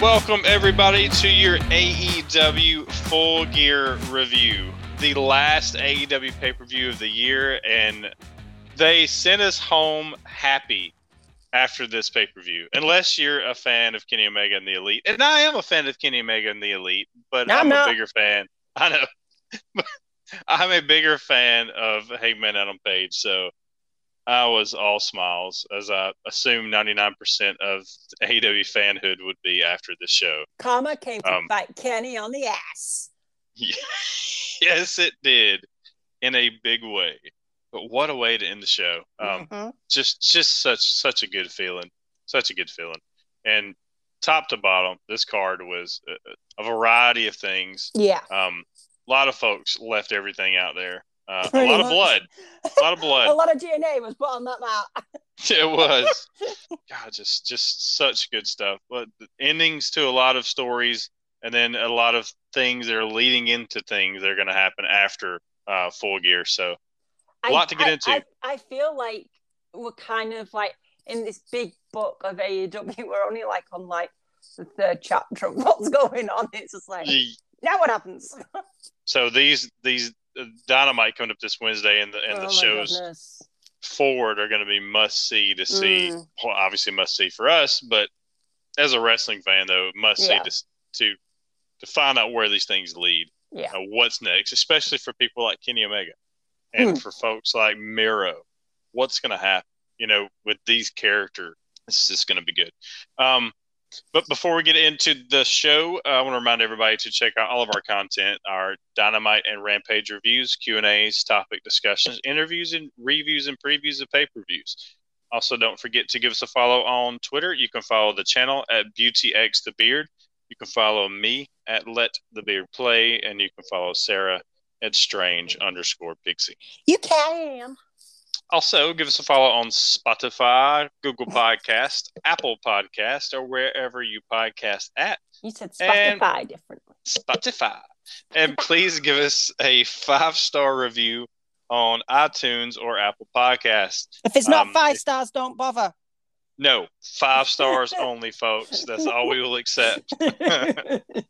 Welcome, everybody, to your AEW Full Gear review, the last AEW pay per view of the year, and they sent us home happy after this pay per view. Unless you're a fan of Kenny Omega and the Elite, and I am a fan of Kenny Omega and the Elite, but No, I'm no. a bigger fan. I know. I'm a bigger fan of Hangman Adam Page, so I was all smiles, as I assume 99% of AEW fanhood would be after this show. Karma came to Um, bite Kenny on the ass. yes, it did, in a big way. But what a way to end the show! Um, Mhm. just, just such, such a good feeling, such a good feeling. And top to bottom, this card was a, a variety of things. Yeah. Um, a lot of folks left everything out there. Uh, a lot of blood, a lot of blood. A lot of DNA was put on that map. it was god just just such good stuff but the endings to a lot of stories and then a lot of things that are leading into things that are going to happen after uh, full gear so A lot to get I, into. I, I feel like we're kind of like in this big book of AEW. We're only like on like the third chapter of what's going on. It's just like now what happens? so these these dynamite coming up this wednesday and the and oh the shows goodness. forward are going to be must see to see Mm. well, obviously must see for us but as a wrestling fan though must Yeah. see to, to to find out where these things lead Yeah. uh, what's next, especially for people like Kenny Omega and Hmm. for folks like Miro. What's going to happen, you know, with these characters? This is going to be good. Um, but before we get into the show, uh, I want to remind everybody to check out all of our content: our Dynamite and Rampage reviews, Q and A's, topic discussions, interviews, and reviews and previews of pay per views. Also, don't forget to give us a follow on Twitter. You can follow the channel at BeautyX the Beard. You can follow me at Let the Beard Play, and you can follow Sarah at Strange underscore Pixie. You can. Also, give us a follow on Spotify, Google Podcast, Apple Podcast, or wherever you podcast at You said And- Spotify differently. Spotify. And please give us a five star review on iTunes or Apple Podcast. If it's not Um, five stars, don't bother. No, five stars only, folks. That's all we will accept.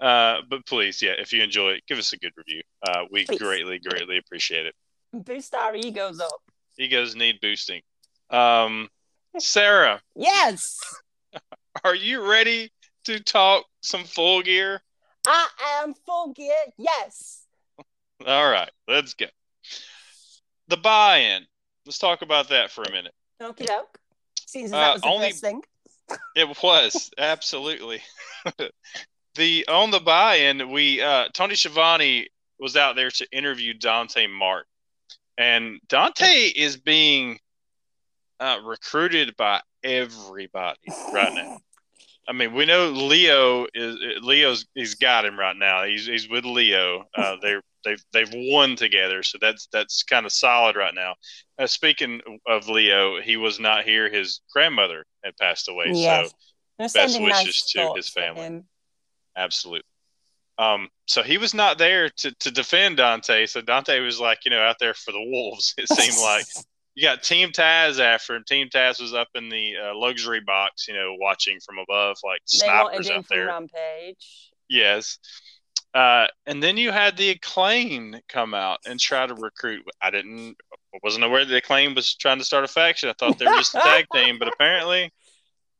Uh, but please, yeah, if you enjoy it, give us a good review. Uh, we Please. greatly, greatly appreciate it. Boost our egos up. Egos need boosting. Um, Sarah, Yes, are you ready to talk some full gear? I am full gear. Yes. All right, let's go. The buy-in. Let's talk about that for a minute. Okie doke. Seems as Uh, that was the only- first thing. It was absolutely the on the buy-in. We uh, Tony Schiavone was out there to interview Dante Martin, and Dante is being uh, recruited by everybody right now. I mean, we know Lio is Lio's he's got him right now. He's he's with Lio. Uh, they're they've they've won together, so that's that's kind of solid right now. Uh, speaking of Lio, he was not here. His grandmother had passed away, Yes. so best wishes nice to his family. absolutely. Um, so he was not there to to defend Dante. So Dante was like, you know, out there for the wolves. It seemed like you got Team Taz after him. Team Taz was up in the uh, luxury box, you know, watching from above, like they snipers up there. Rampage. Yes. Uh, and then you had the acclaim come out and try to recruit. I didn't, I wasn't aware that the acclaim was trying to start a faction. I thought they were just a tag team, but apparently,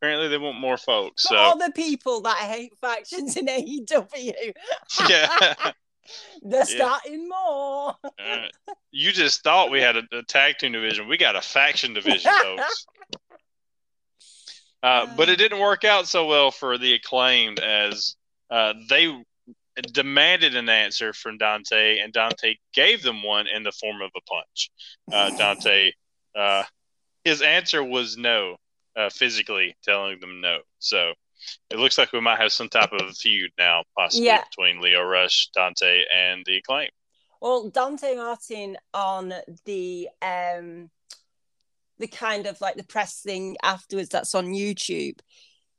apparently they want more folks. For So all the people that hate factions in AEW, yeah, they're starting more. You just thought we had a, a tag team division. We got a faction division, folks. Uh, but it didn't work out so well for the acclaimed as uh, they demanded an answer from Dante, and Dante gave them one in the form of a punch. Uh, Dante, uh, his answer was no, uh, physically telling them no. So it looks like we might have some type of feud now, possibly Yeah. between Lio Rush, Dante, and the Acclaim. Well, Dante Martin on the um the kind of like the press thing afterwards that's on YouTube.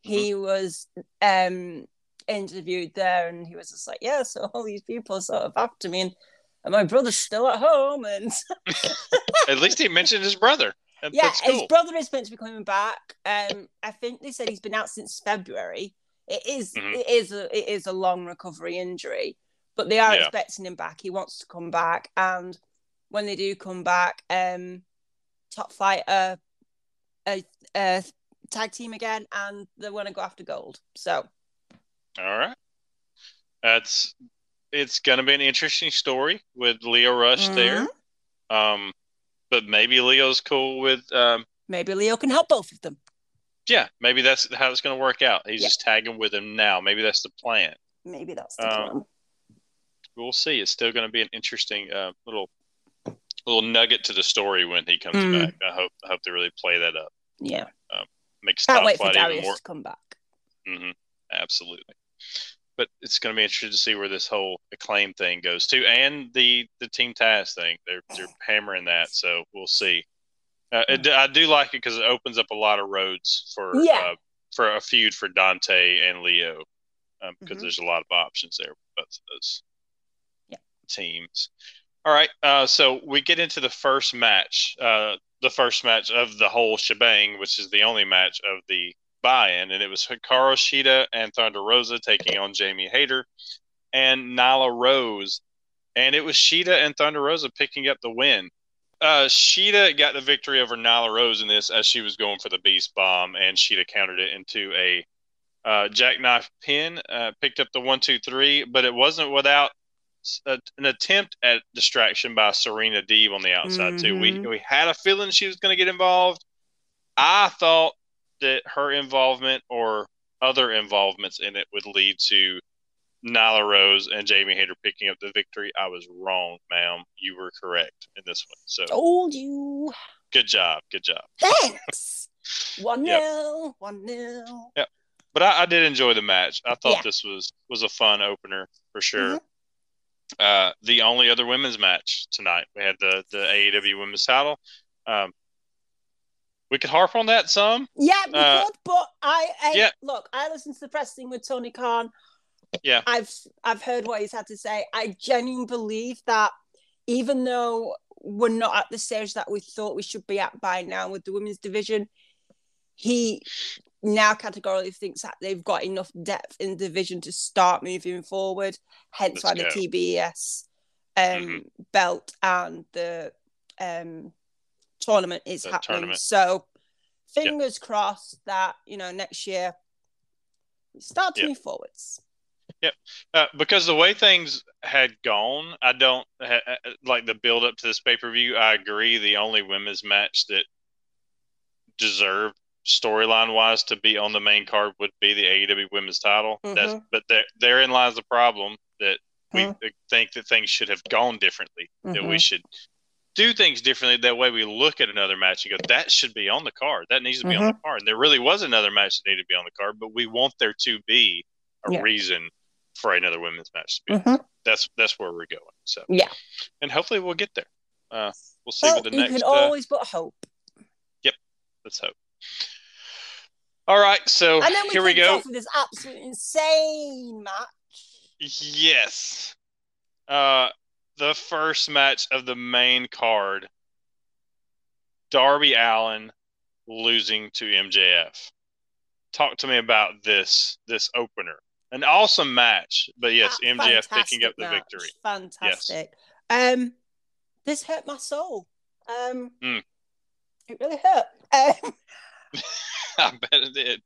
He was um interviewed there and he was just like, Yeah, so all these people sort of after me and, and my brother's still at home and At least he mentioned his brother. Yeah, That's his brother is meant to be coming back. Um I think they said he's been out since February. It is- Mhm. it is a it is a long recovery injury, but they are Yeah. expecting him back. He wants to come back and when they do come back, um top flight uh a, a tag team again and they want to go after gold. So All right. That's it's gonna be an interesting story with Lio Rush there. Mhm. Um, but maybe Lio's cool with um, maybe Lio can help both of them. yeah, maybe that's how it's gonna work out. He's Yeah. just tagging with him now. Maybe that's the plan. Maybe that's the Um, plan. We'll see. It's still gonna be an interesting uh, little little nugget to the story when he comes Mm. back. I hope I hope they really play that up. Yeah. Makes Can't wait for Darius more to come back. hmm Absolutely. But it's going to be interesting to see where this whole acclaim thing goes to, and the the team Taz thing. They're they're hammering that, so we'll see. Uh, it, I do like it because it opens up a lot of roads for Yeah. uh, for a feud for Dante and Lio, because Mhm. there's a lot of options there with both of those Yeah. teams. All right, uh, so we get into the first match, uh, the first match of the whole shebang, which is the only match of the buy-in, and it was Hikaru Shida and Thunder Rosa taking on Jamie Hayter and Nyla Rose, and it was Shida and Thunder Rosa picking up the win. Uh, Shida got the victory over Nyla Rose in this as she was going for the Beast Bomb, and Shida countered it into a uh, jackknife pin, uh, picked up the one, two, three, but it wasn't without a, an attempt at distraction by Serena Deeb on the outside too. We Mhm. we had a feeling she was going to get involved. I thought that her involvement or other involvements in it would lead to Nyla Rose and Jamie Hayter picking up the victory. I was wrong, ma'am. You were correct in this one. So Told you. good job, good job. Thanks. One Yep. nil. One nil. Yeah. But I, I did enjoy the match. I thought Yeah. this was was a fun opener for sure. Mhm. Uh, the only other women's match tonight, we had the the AEW Women's Title. Um, we could harp on that some. Yeah, we Uh, could, but I, I yeah. look. I listened to the press thing with Tony Khan. Yeah. I've I've heard what he's had to say. I genuinely believe that even though we're not at the stage that we thought we should be at by now with the women's division, he now categorically thinks that they've got enough depth in the division to start moving forward. Hence Let's why go. the TBS um, Mhm. belt and the um, tournament is The happening. tournament. So fingers crossed that you know next year we start to Yeah. move forwards. Uh, because the way things had gone, I don't ha, ha- like the build up to this pay per view. I agree. The only women's match that deserved storyline wise to be on the main card would be the AEW Women's Title. That's Mhm. but there, therein lies the problem that we Mhm. think that things should have gone differently. That we Mhm. should do things differently. That way, we look at another match and go, "That should be on the card. That needs to be on the card." And there really was another match that needed to be on the card, but we want there to be a Yeah. reason for another women's match to be. on Mhm. that's that's where we're going. So Yeah. and hopefully we'll get there. Uh, we'll see Well, what the you next. can uh, always but hope. Yep, let's hope. All right, so And then we here we go. off with this absolute insane match. Yes, uh, the first match of the main card. Darby Allin losing to MJF. Talk to me about this this opener. An awesome match, but yes, Ah, MJF picking up the match. victory. Fantastic. Yes. Um, this hurt my soul. Um, Mm. it really hurt. Um, I bet it did.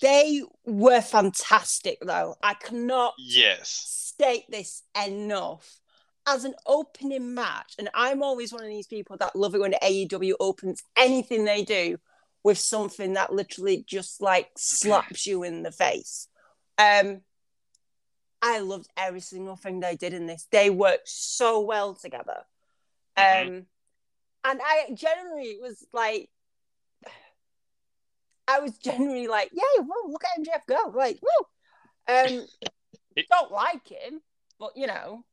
they were fantastic, though. I cannot Yes. state this enough. As an opening match, and I'm always one of these people that love it when AEW opens anything they do with something that literally just like slaps you in the face. Um, I loved every single thing they did in this. They worked so well together. Um, Mhm. and I generally was like, I was generally like, "Yeah, whoa, look at MJF go!" Like, whoa. Um, don't like him, but you know,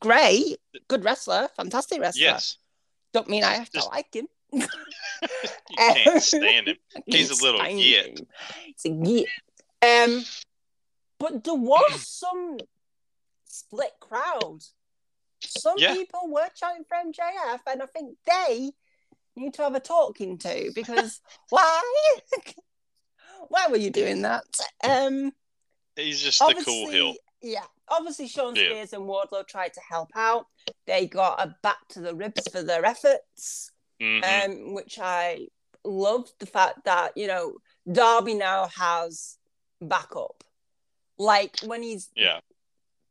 great, good wrestler, fantastic wrestler. Yes. Don't mean I have Just- to like him. you can't stand him. He's a little git. He's a git. Um, but there was some split crowd. Some Yeah. people were chanting for MJF, and I think they need to have a talking to because why? why were you doing that? Um, He's just the cool heel. Yeah, obviously Shawn Yeah. Spears and Wardlow tried to help out. They got a back to the ribs for their efforts Mhm. um, which I loved the fact that you know Darby now has backup. Like when he's yeah.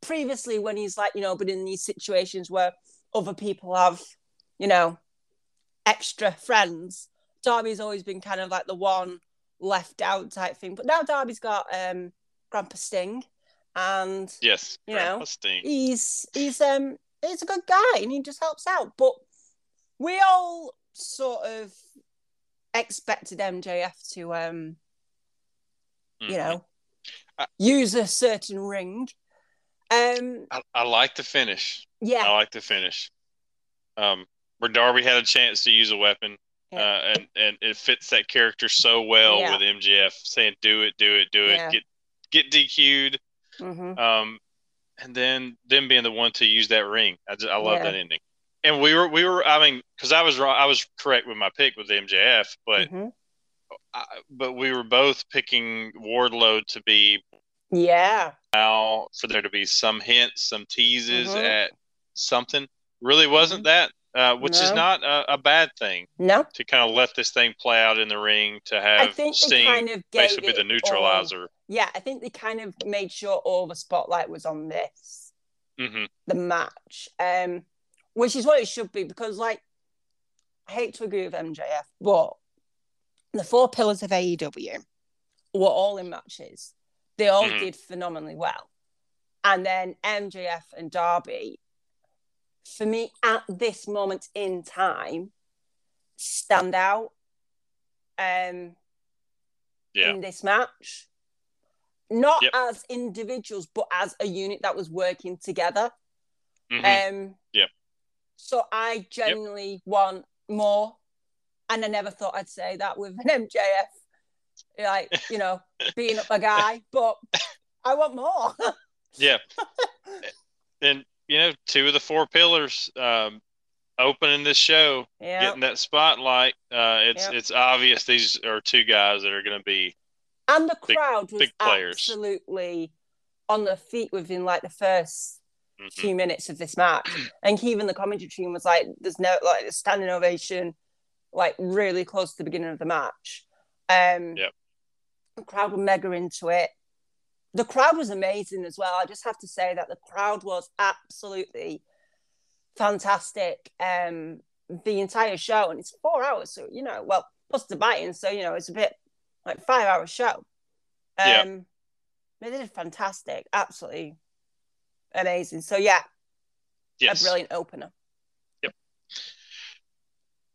previously, when he's like you know, but in these situations where other people have, you know, extra friends, Darby's always been kind of like the one left out type thing. But now Darby's got um Grandpa Sting, and Yes. You know, he's he's um he's a good guy and he just helps out. But we all sort of expected MJF to um Mhm. you know I- use a certain ring. Um I, I like the finish. Yeah. I like the finish. Um, where Darby had a chance to use a weapon, Yeah. uh, and and it fits that character so well Yeah. with MJF saying, "Do it, do it, do it, Yeah. get get DQ'd." Mhm, Um, and then them being the one to use that ring. I just, I love Yeah. that ending. And we were we were I mean because I was wrong I was correct with my pick with MJF, but mhm. I, but we were both picking Wardlow to be yeah, now for there to be some hints, some teases Mhm. at something. Really wasn't that, uh, which is not a, a bad thing no, to kind of let this thing play out in the ring to have I think they Sting kind of basically be the it all- neutralizer. yeah, I think they kind of made sure all the spotlight was on this. hmm the match, um, which is what it should be because, like, I hate to agree with MJF, but the four pillars of AEW were all in matches. They all Mhm. did phenomenally well. And then MJF and Darby, for me, at this moment in time, stand out um, Yeah. in this match. Not Yep. as individuals, but as a unit that was working together. hmm Um, Yep. So I genuinely want more, and I never thought I'd say that with an MJF, like you know, being up a guy, but I want more. yeah. and you know, two of the four pillars um, opening this show, yeah, getting that spotlight. Uh, it's Yep. it's obvious these are two guys that are going to be. and the big- crowd was big absolutely on their feet within like the first mhm. few minutes of this match. And even the commentary team was like, there's no like a standing ovation, like really close to the beginning of the match. Um Yep. the crowd were mega into it. The crowd was amazing as well. I just have to say that the crowd was absolutely fantastic. Um the entire show, and it's four hours, so you know, well, plus the buy-in, so you know, it's a bit like five hour show. Um Yeah. they did fantastic, absolutely amazing. So yeah, Yes. a brilliant opener. Yep.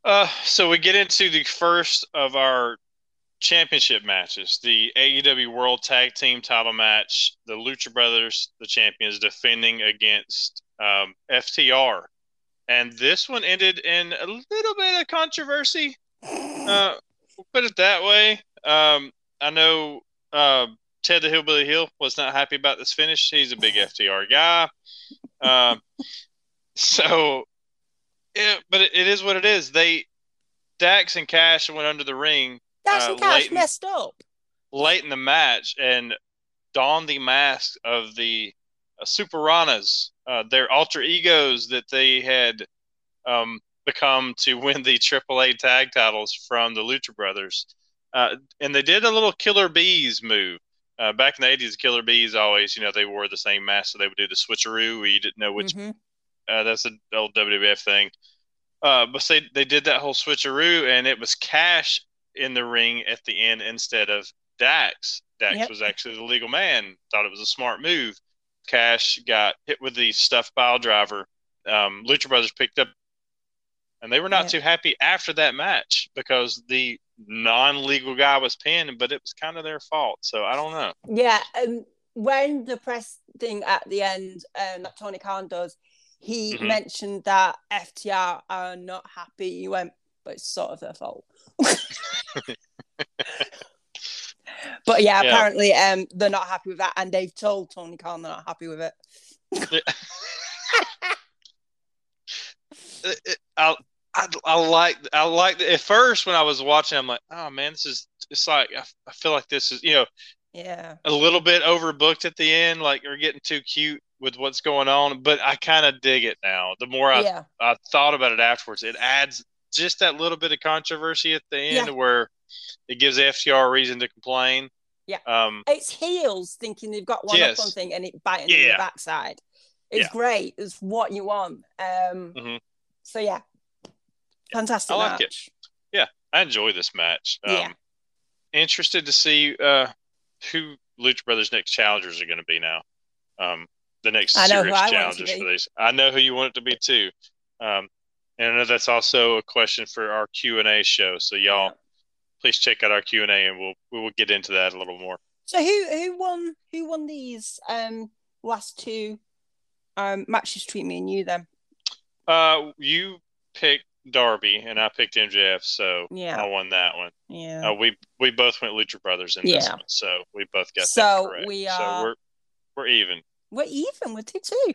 Uh, so we get into the first of our championship matches, the AEW World Tag Team Title match. The Lucha Brothers, the champions, defending against um, FTR, and this one ended in a little bit of controversy. Uh, put it that way. Um, I know uh, Ted the Hillbilly Hill was not happy about this finish. He's a big FTR guy. Um, so yeah, but it, it is what it is. They Dax and Cash went under the ring Uh, Cash Leighton- messed up. late in the match and donned the mask of the uh, Super Ranas, uh, their alter egos that they had um, become to win the AAA tag titles from the Lucha Brothers. Uh, and they did a little Killer Bees move. Uh, back in the 80s, Killer Bees always, you know, they wore the same mask, so they would do the switcheroo where you didn't know which Mhm. uh, that's an old WWF thing. Uh, but they they did that whole switcheroo, and it was Cash in the ring at the end instead of Dax. Dax Yep. was actually the legal man. Thought it was a smart move. Cash got hit with the stuffed pile driver. Um, Lucha Brothers picked up, and they were not Yeah. too happy after that match because the non-legal guy was pinned, but it was kind of their fault. So I don't know. Yeah, and when the press thing at the end um, that Tony Khan does, he Mhm. mentioned that FTR are not happy. He went, but it's sort of their fault. but yeah, Yeah. apparently um, they're not happy with that, and they've told Tony Khan they're not happy with it. It- it- I, I, I like I like at first when I was watching, I'm like, oh man, this is it's like I, I feel like this is you know Yeah, a little bit overbooked at the end, like you're getting too cute with what's going on. But I kind of dig it now. The more I yeah, I thought about it afterwards. It adds just that little bit of controversy at the end Yeah. where it gives FTR a reason to complain. Yeah. Um, it's heels thinking they've got one Yes. up on thing and it biting in the backside. It's Yeah. great. It's what you want. Um, Mhm. So yeah, fantastic I like it. match. I enjoy this match. Um, Yeah. Interested to see uh, who Lucha Brothers' next challengers are going to be now. Um, the next I know serious I want it to challengers for these. I know who you want it to be too. Um, and I know that's also a question for our Q and A show. So y'all, Yeah. please check out our Q and A, and we'll we will get into that a little more. So who who won who won these um last two um matches between me and you then? Uh, you picked Darby, and I picked MJF, so Yeah. I won that one. Yeah. Uh, we we both went Lucha Brothers in this Yeah. one, so we both got So we so are- we're we're even. We're even with two two.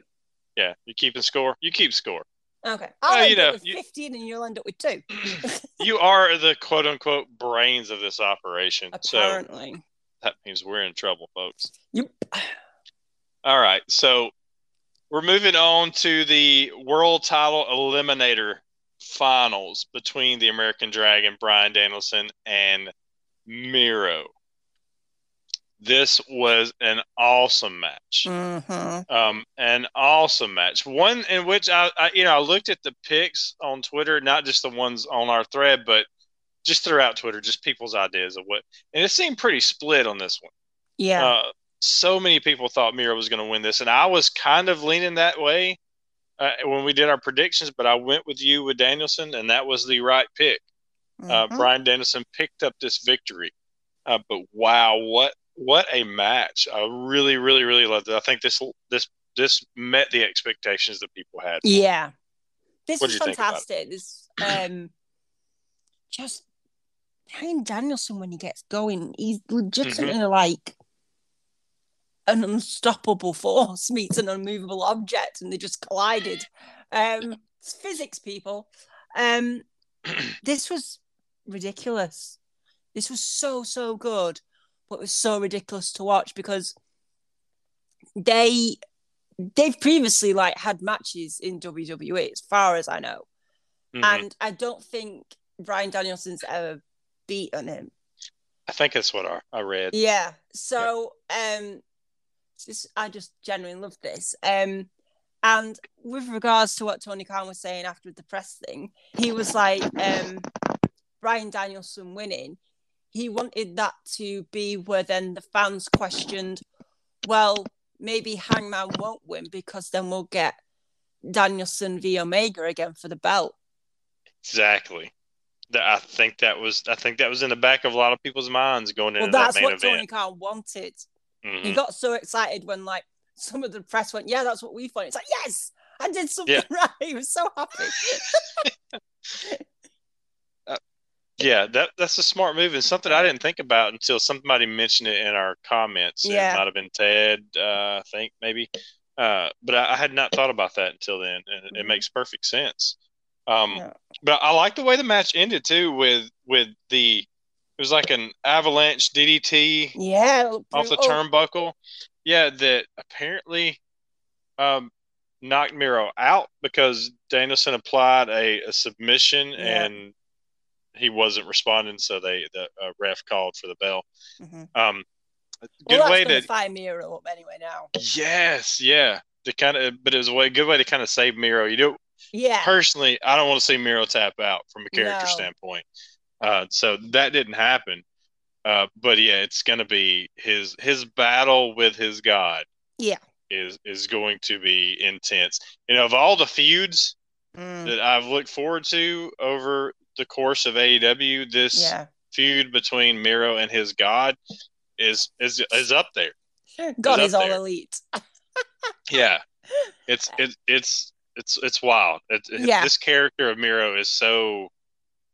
Yeah, you keeping score. You keep score. Okay. I'll Oh, end you know, up with you- fifteen and you'll end up with two. you are the quote unquote brains of this operation, so Apparently. that means we're in trouble, folks. Yep. All right, so we're moving on to the world title eliminator finals between the American Dragon, Bryan Danielson, and Miro. This was an awesome match. Mm-hmm. Um, an awesome match. One in which I, I, you know, I looked at the pics on Twitter, not just the ones on our thread, but just throughout Twitter, just people's ideas of what, and it seemed pretty split on this one. Yeah. Uh, so many people thought Miro was going to win this, and I was kind of leaning that way uh, when we did our predictions. But I went with you with Danielson, and that was the right pick. Uh, Mhm. Bryan Danielson picked up this victory. Uh, but wow, what what a match! I really, really, really loved it. I think this this this met the expectations that people had. Yeah. This What'd was you think about it? fantastic. This um just Bryan Danielson when he gets going, he's legitimately Mm-hmm. like an unstoppable force meets an unmovable object and they just collided. Um it's physics people. Um this was ridiculous. This was so so good, but it was so ridiculous to watch because they they've previously like had matches in WWE as far as I know, Mhm. and I don't think Bryan Danielson's ever beaten him. I think that's what I, I read. Yeah. So um this I just genuinely love this. Um and with regards to what Tony Khan was saying after the press thing, he was like, um Bryan Danielson winning, he wanted that to be where then the fans questioned, well, maybe Hangman won't win because then we'll get Danielson v Omega again for the belt. Exactly. That I think that was I think that was in the back of a lot of people's minds going Well, into that that's main what event. Tony Khan wanted. He Mhm. got so excited when like some of the press went, "Yeah, that's what we thought." It's like, "Yes, I did something Yeah. right." He was so happy. Yeah, that that's a smart move and something I didn't think about until somebody mentioned it in our comments. Yeah. It might have been Ted, uh, I think maybe, uh, but I, I had not thought about that until then, and it, it Mhm. makes perfect sense. Um, Yeah. But I like the way the match ended too, with with the it was like an avalanche DDT yeah, off the oh, turnbuckle. Yeah, that apparently um, knocked Miro out because Danielson applied a, a submission Yeah. and he wasn't responding, so they the uh, ref called for the bell. mhm. Um, Well, good that's way gonna find Miro anyway now. yes, yeah. To kind of, but it was a way good way to kind of save Miro. You do Yeah, personally, I don't want to see Miro tap out from a character No. standpoint. Uh, so that didn't happen. Uh, but yeah, it's going to be his his battle with his god. Yeah. is is going to be intense. You know, of all the feuds Mm, that I've looked forward to over the course of AEW, this yeah, feud between Miro and his god is is is up there. God up is all there. elite. Yeah, it's it, it's it's it's wild. It, it- Yeah. This character of Miro is so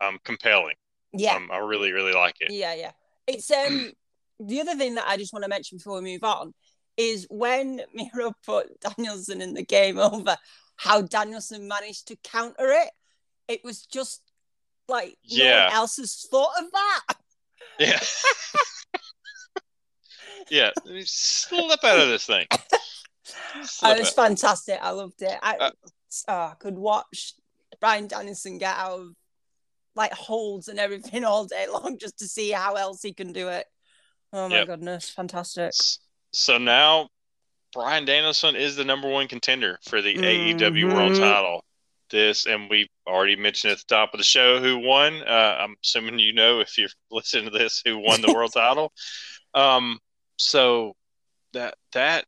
um compelling. Yeah. Um, I really really like it. Yeah, yeah. It's um the other thing that I just want to mention before we move on is when Miro put Danielson in the game over, how Danielson managed to counter it. It was just like no Yeah. one else has thought of that. Yeah. yeah. Let me slip out of this thing. It was out. fantastic. I loved it. I, Uh, oh, I could watch Bryan Danielson get out of like holds and everything all day long just to see how else he can do it. Oh my Yep. goodness, fantastic. So now Bryan Danielson is the number one contender for the AEW World title. This, and we already mentioned at the top of the show who won. Uh, I'm assuming you know if you're listening to this who won the world title. Um, so that that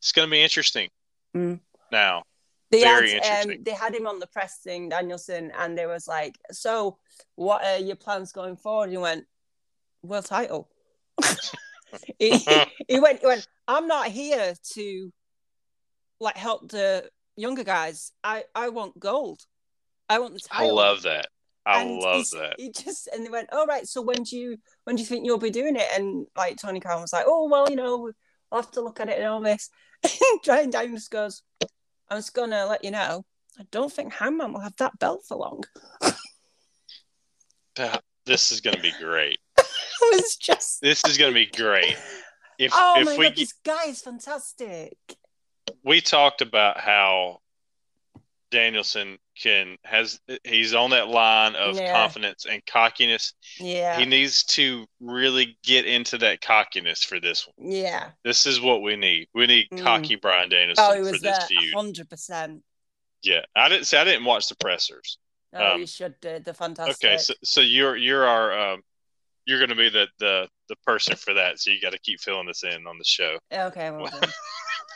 it's going to be interesting. Mm. Now, They Very had um, interesting. they had him on the press thing, Danielson, and they was like, "So, what are your plans going forward?" He went, "World title." he, he went, he went. I'm not here to like help the younger guys. I I want gold. I want the I love that. I And love that. He just and they went, "All right. So when do you when do you think you'll be doing it?" And like Tony Khan was like, "Oh well, you know, I'll have to look at it and all this." Brian Daniels goes, "I'm just gonna let you know. I don't think Hangman will have that belt for long." This is going to be great. it was just, This is going to be great. If oh if my we god, this guy is fantastic. we talked about how Danielson can has he's on that line of Yeah. confidence and cockiness. Yeah, He needs to really get into that cockiness for this one. yeah. This is what we need. We need Mm. cocky Bryan Danielson Oh, for this feud. hundred percent. Yeah, I didn't see. I didn't watch the pressers. Oh, Um, you should do. They're fantastic. Okay, so so you're you're our um, you're going to be the the the person for that. So you got to keep filling this in on the show. okay, well.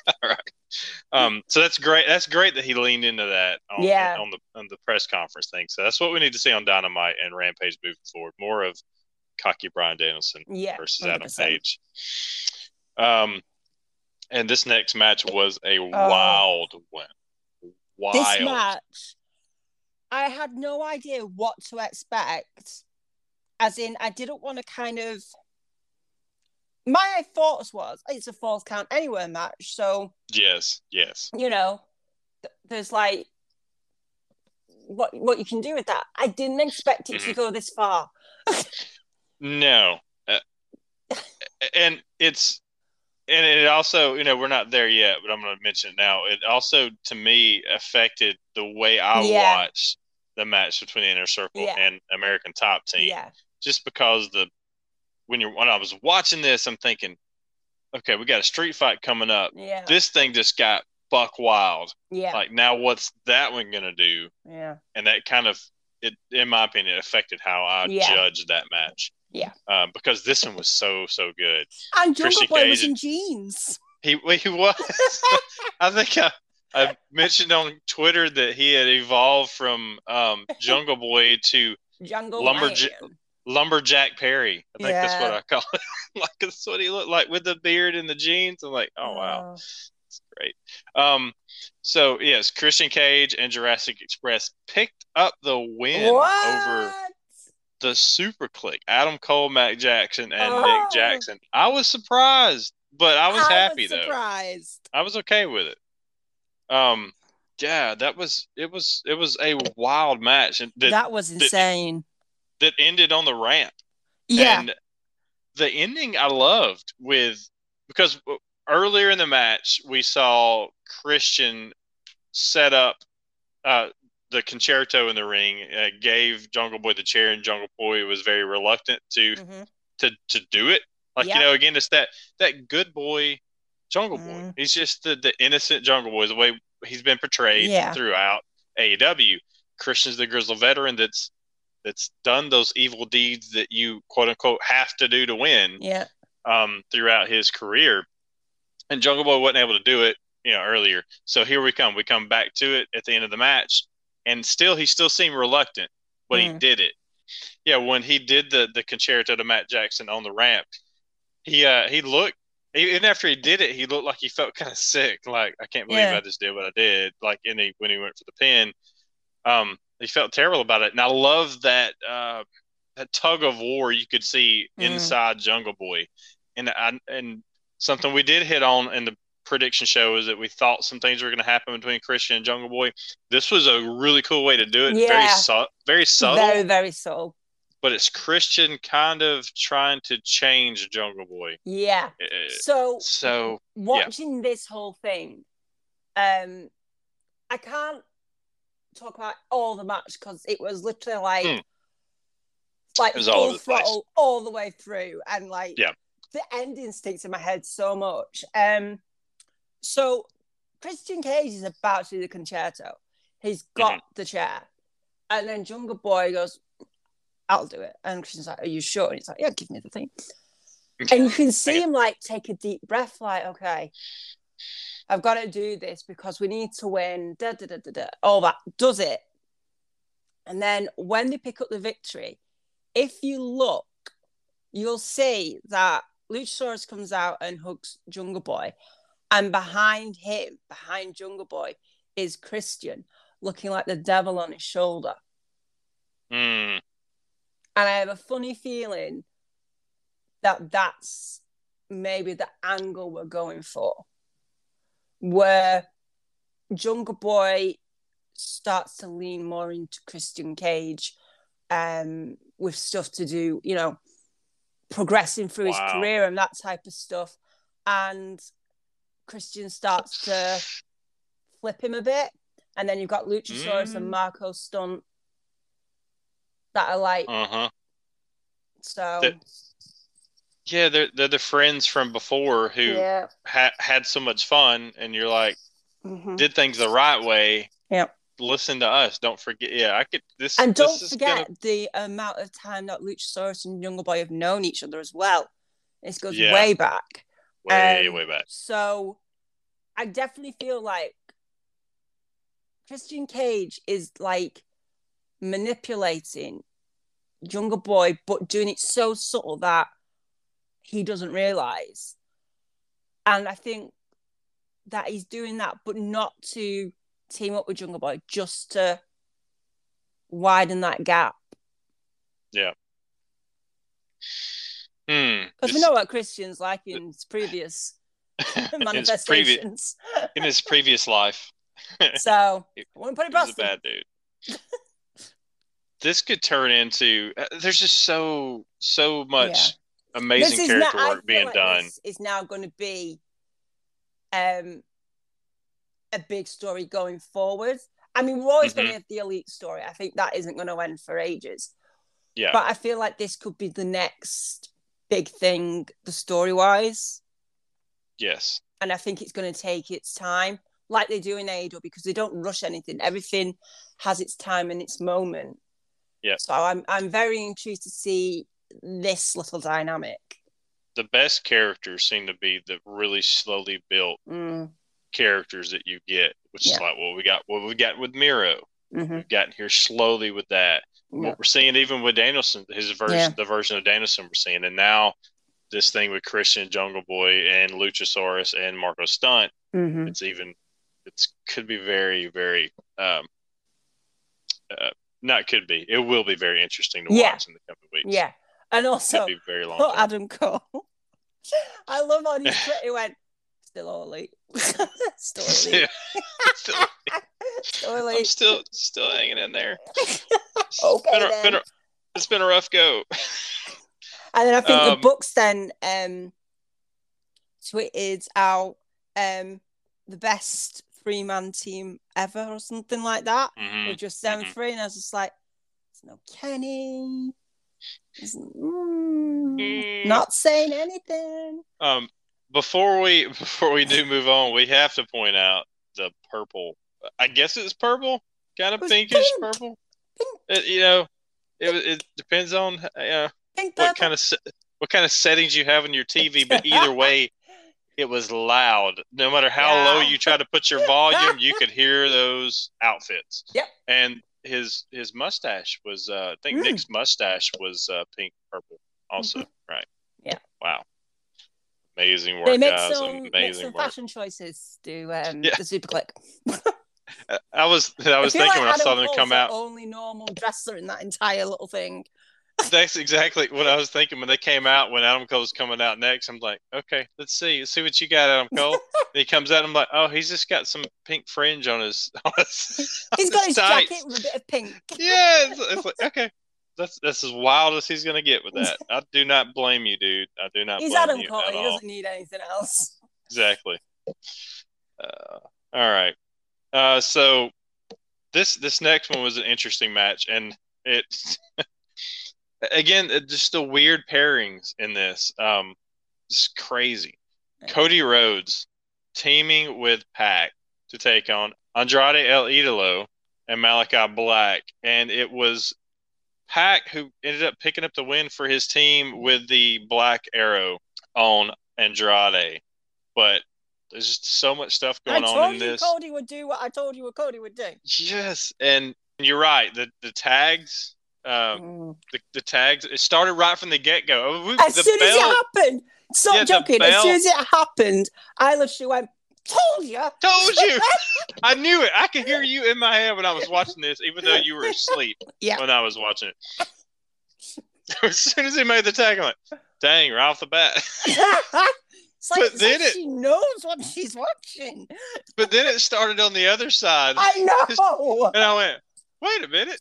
All right. Um, so that's great. That's great that he leaned into that on, Yeah. on the on the press conference thing. So that's what we need to see on Dynamite and Rampage moving forward. More of cocky Bryan Danielson Yeah, versus Adam 100%. Page. Um, and this next match was a Oh. wild one. Wild. this match, I had no idea what to expect. As in, I didn't want to kind of. My thoughts was it's a false count anywhere match, so Yes. Yes. you know, th- there's like what what you can do with that. I didn't expect it to Mhm. go this far. No. Uh, and it's and it also, you know, we're not there yet, but I'm going to mention it now. It also, to me, affected the way I Yeah. watched the match between the Inner Circle Yeah. and American Top Team. Yeah, Just because the when you're when I was watching this, I'm thinking, okay, we got a street fight coming up. yeah, This thing just got buck wild. yeah, Like now, what's that one going to do? yeah. and that kind of it in my opinion affected how i Yeah. judged that match Yeah. uh, because this one was so so good And Jungle Boy was in jeans. he he was i think I, I mentioned on twitter that he had evolved from um, jungle boy to Jungle Lumberja- Man. Lumberjack perry i think that's what i call it like that's what he looked like with the beard and the jeans i'm like oh wow Oh. It's great. Um, so yes, Christian Cage and Jurassic Express picked up the win What? over the Superkliq. Adam Cole, Matt Jackson, and Oh. Nick Jackson. I was surprised, but I was happy though. surprised. I was okay with it. Um, yeah, that was it. Was it was a wild match and that That was insane. That ended on the ramp. yeah, And the ending I loved with because earlier in the match we saw Christian set up uh, the Conchairto in the ring, uh, gave Jungle Boy the chair, and Jungle Boy was very reluctant to Mhm. to to do it. Like Yeah. you know, again, it's that that good boy Jungle Boy. Mhm. He's just the the innocent Jungle Boy, the way he's been portrayed Yeah. throughout AEW. Christian's the grizzled veteran that's that's done those evil deeds that you quote unquote have to do to win yeah, um, throughout his career. And Jungle Boy wasn't able to do it, you know, earlier. So here we come. We come back to it at the end of the match, and still he still seemed reluctant, but he Mm. did it. yeah, when he did the the Conchairto to Matt Jackson on the ramp, he uh he looked even after he did it, he looked like he felt kind of sick. Like I can't believe Yeah. I just did what I did. Like he when he went for the pin, um, he felt terrible about it. And I love that uh that tug of war you could see Mm. inside Jungle Boy, and I and something we did hit on in the prediction show is that we thought some things were going to happen between Christian and Jungle Boy. This was a really cool way to do it. Very Yeah. su- very subtle, Very, very subtle. but it's Christian kind of trying to change Jungle Boy. Yeah. Uh, So So watching this whole thing, um, I can't talk about all the match because it was literally like, Hmm. like all full place. throttle all the way through, and like, Yeah. the ending sticks in my head so much. Um, so Christian Cage is about to do the Conchairto. He's got Mm-hmm. the chair, and then Jungle Boy goes, "I'll do it," and Christian's like, "Are you sure?" And he's like, "Yeah, give me the thing." and you can see him like take a deep breath, like, okay, I've got to do this because we need to win. Da da da da da. All that does it, and then when they pick up the victory, if you look, you'll see that Luchasaurus comes out and hugs Jungle Boy, and behind him, behind Jungle Boy, is Christian looking like the devil on his shoulder. mm, And I have a funny feeling that that's maybe the angle we're going for, where Jungle Boy starts to lean more into Christian Cage um, with stuff to do, you know, progressing through his career and that type of stuff. And Christian starts to flip him a bit. And then you've got Luchasaurus Mm. and Marco Stunt that are like, uh huh. so. That- Yeah, they're they're the friends from before who yeah. ha- had so much fun, and you're like Mhm. did things the right way. Yep. Listen to us. Don't forget. Yeah, I could. This And don't is forget gonna- the amount of time that Luchasaurus and Jungle Boy have known each other as well. This goes Yeah. way back. way um, way back. So I definitely feel like Christian Cage is like manipulating Jungle Boy, but doing it so subtle that he doesn't realize. And I think that he's doing that, but not to team up with Jungle Boy, just to widen that gap. Yeah. Because we know what Christian's like in his previous in his manifestations. in his previous life. so I wouldn't put it He was a bad dude. this could turn into. uh, There's just so so much amazing This character I work being like done. Is now going to be um, a big story going forward. I mean, we're always going Mhm. to have the elite story. I think that isn't going to end for ages. Yeah. But I feel like this could be the next big thing, the story wise. Yes. and I think it's going to take its time, like they do in AEW, because they don't rush anything. Everything has its time and its moment. Yeah. So I'm I'm very intrigued to see this little dynamic. The best characters seem to be the really slowly built Mm, characters that you get, which is like what we got. What we got with Miro. mhm, We've gotten here slowly with that. yeah. What we're seeing even with Danielson, his version, Yeah. the version of Danielson we're seeing, and now this thing with Christian Jungle Boy and Luchasaurus and Marco Stunt. mhm. It's even, it's could be very, very, um, uh, not could be. It will be very interesting to Yeah. watch in the coming weeks. Yeah. And also, very long. Adam Cole. I love on his Twitter, he went, still all elite. still elite. still, still I'm still, still hanging in there. It's Okay, been a, been a, it's been a rough go. And then I think the books then um tweeted out um the best three man team ever or something like that. Mhm. With just them mhm. three, and I was just like, there's no Kenny. There's, mm, Mm. not saying anything. Um, before we before we do move on, we have to point out the purple. I guess it's purple, kind of It was pinkish pink. purple. Pink. It, you know, it it depends on uh, what kind of se- what kind of settings you have on your TV. But either way, it was loud. No matter how low you try to put your volume, you could hear those outfits. Yep. And his his mustache was. Uh, I think Mm. Nick's mustache was uh, pink purple. Also, right? Yeah. Wow. Amazing work, They make guys. some, make Amazing some work. fashion choices. Do um, Yeah. the Superkliq. I was I was feel thinking when I saw them Cole's come the out. Only normal dresser in that entire little thing. That's exactly what I was thinking when they came out. When Adam Cole's coming out next, I'm like, okay, let's see, let's see what you got, Adam Cole. he comes out, I'm like, oh, he's just got some pink fringe on his. On his He's on got his tights. jacket with a bit of pink. Yeah, it's, it's like okay, that's that's as wild as he's gonna get with that. I do not blame you, dude. I do not He's blame Adam you Cole. He all. doesn't need anything else. Exactly. Uh, all right. Uh, so this this next one was an interesting match, and it again just the weird pairings in this. Um, just crazy. Cody Rhodes teaming with Pac to take on Andrade El Idolo and Malakai Black, and it was Pac who ended up picking up the win for his team with the Black Arrow on Andrade. But there's just so much stuff I going on told in you this. Cody would do what I told you what Cody would do. Yes, and you're right. The the tags, uh, Mm. the, the tags. It started right from the get go. As soon as it happened, stop Yeah, joking. As soon as it happened, I literally went, "Told you." Told you. I knew it. I could hear you in my head when I was watching this, even though you were asleep Yeah. when I was watching it. as soon as he made the tag, I'm like, dang, right off the bat. it's like, But then like it- she knows what she's watching. but then it started on the other side, I know. and I went, wait a minute.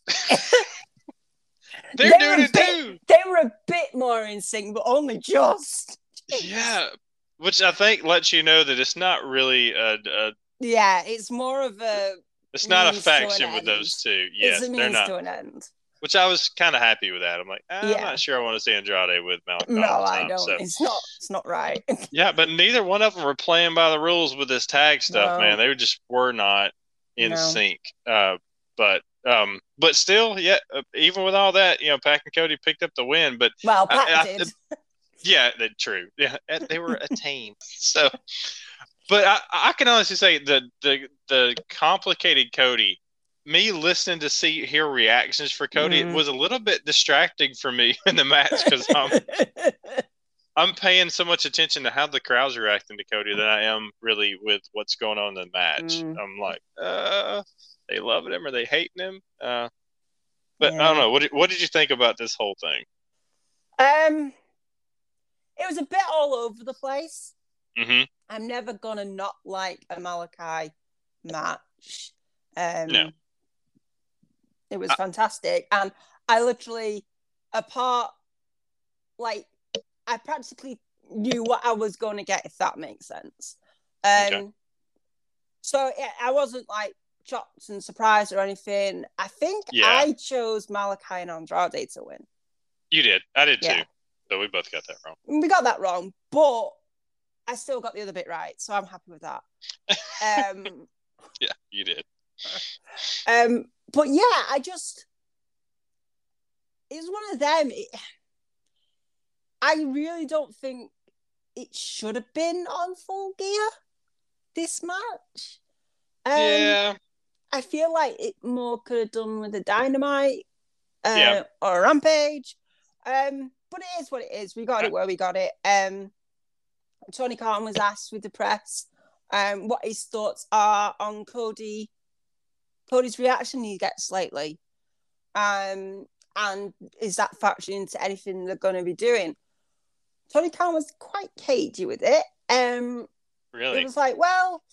They're They doing were it big- too. They were a bit more in sync, but only just. Yeah. Which I think lets you know that it's not really a, a Yeah, it's more of a. it's not a Means to an faction with end. those two. Yes, they're not. to an end. Which I was kind of happy with that. I'm like, "Ah, I'm not sure I want to see Andrade with Malakai. No, I don't. so- It's not. It's not right. Yeah, but neither one of them were playing by the rules with this tag stuff, No. man. They just were not in No. sync. Uh, but um, but still, yeah. Uh, even with all that, you know, Pac and Cody picked up the win. But Well, I- Pat I- did. yeah, that's true. Yeah, uh, they were a team. So, but I, I can honestly say the the the complicated Cody. Me listening to see hear reactions for Cody Mhm. was a little bit distracting for me in the match because I'm I'm paying so much attention to how the crowd's are reacting to Cody than I am really with what's going on in the match. Mm. I'm like, uh, they loving him or they hating him? Uh, but I don't know. What did, what did you think about this whole thing? um, it was a bit all over the place. hmm I'm never gonna not like a Malakai match. Um, No. It was I- fantastic, and I literally, apart, like, I practically knew what I was going to get, if that makes sense. Um, Okay. so yeah, I wasn't like shocked and surprised or anything. I think Yeah. I chose Malakai and Andrade to win. You did. I did Yeah. too. So we both got that wrong. We got that wrong, but I still got the other bit right, so I'm happy with that. Um, Yeah, you did. um, but yeah, I just it's one of them. It, I really don't think it should have been on full gear this match. Um, yeah. I feel like it more could have done with a dynamite uh, Yeah. or a rampage. Um, but it is what it is. We got it where we got it. Um, Tony Khan was asked with the press um, what his thoughts are on Cody. Cody's reaction he gets lately. Um, and is that factoring into anything they're going to be doing? Tony Khan was quite cagey with it. Um, it Really? was like, well,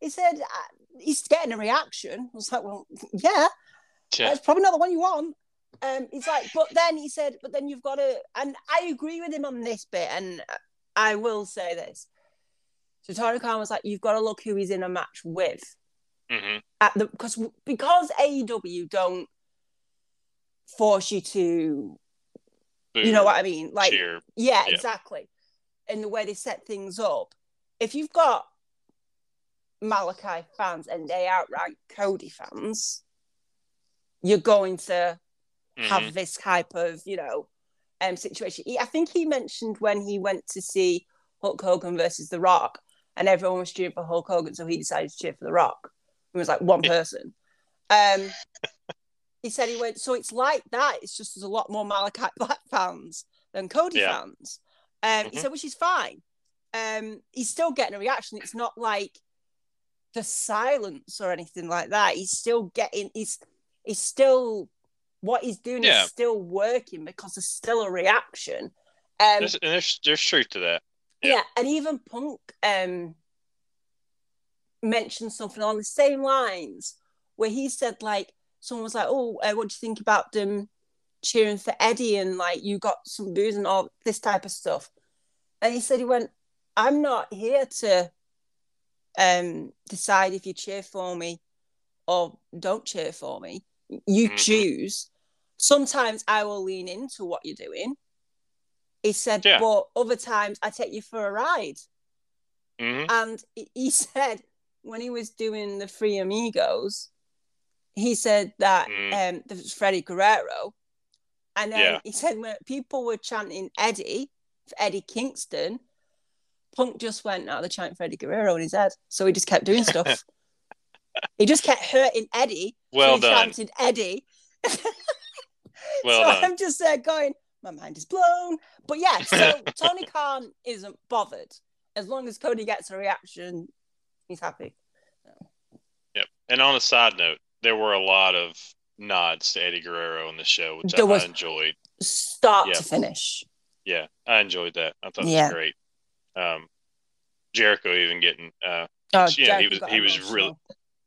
he said uh, he's getting a reaction. I was like, well, yeah, Yeah. that's probably not the one you want. Um, he's like, but then he said, but then you've got to, and I agree with him on this bit, and I will say this. So Tony Khan was like, you've got to look who he's in a match with hmm at the because because AEW don't force you to, you know what I mean, like Cheer. yeah, Yeah. exactly. And the way they set things up. If you've got Malakai fans and they outright Cody fans, you're going to Mhm. have this type of, you know, um situation. He, I think he mentioned when he went to see Hulk Hogan versus The Rock, and everyone was cheering for Hulk Hogan, so he decided to cheer for The Rock. It was like one person. Um he said he went, so it's like that. It's just there's a lot more Malakai Black fans than Cody Yeah. fans. Um, He Mhm. said, which is fine. Um, he's still getting a reaction. It's not like the silence or anything like that. He's still getting. He's he's still what he's doing Yeah. is still working because there's still a reaction. Um, There's, and there's there's truth to that. yeah. Yeah. and even Punk um mentioned something on the same lines where he said like someone was like, "Oh, uh, what do you think about them cheering for Eddie and like you got some booze and all this type of stuff?" And he said he went, "I'm not here to um decide if you cheer for me or don't cheer for me. You choose. Sometimes I will lean into what you're doing." He said, Yeah. "But other times I take you for a ride." hmm And he- said when he was doing the Three Amigos, he said that Mm. um, there was Freddie Guerrero. And then Yeah. he said when people were chanting Eddie, for Eddie Kingston, Punk just went, no, they're chanting Freddie Guerrero in his head. So he just kept doing stuff. he just kept hurting Eddie. Well so he done. chanted Eddie. Well so done. I'm just there going, my mind is blown. But yeah, so Tony Khan isn't bothered. As long as Cody gets a reaction, he's happy. Yep. And on a side note, there were a lot of nods to Eddie Guerrero in the show, which I, I enjoyed. Start Yeah. to finish. Yeah, I enjoyed that. I thought it Yeah. was great. Um, Jericho even getting uh, Oh, yeah, he was he was emotional. really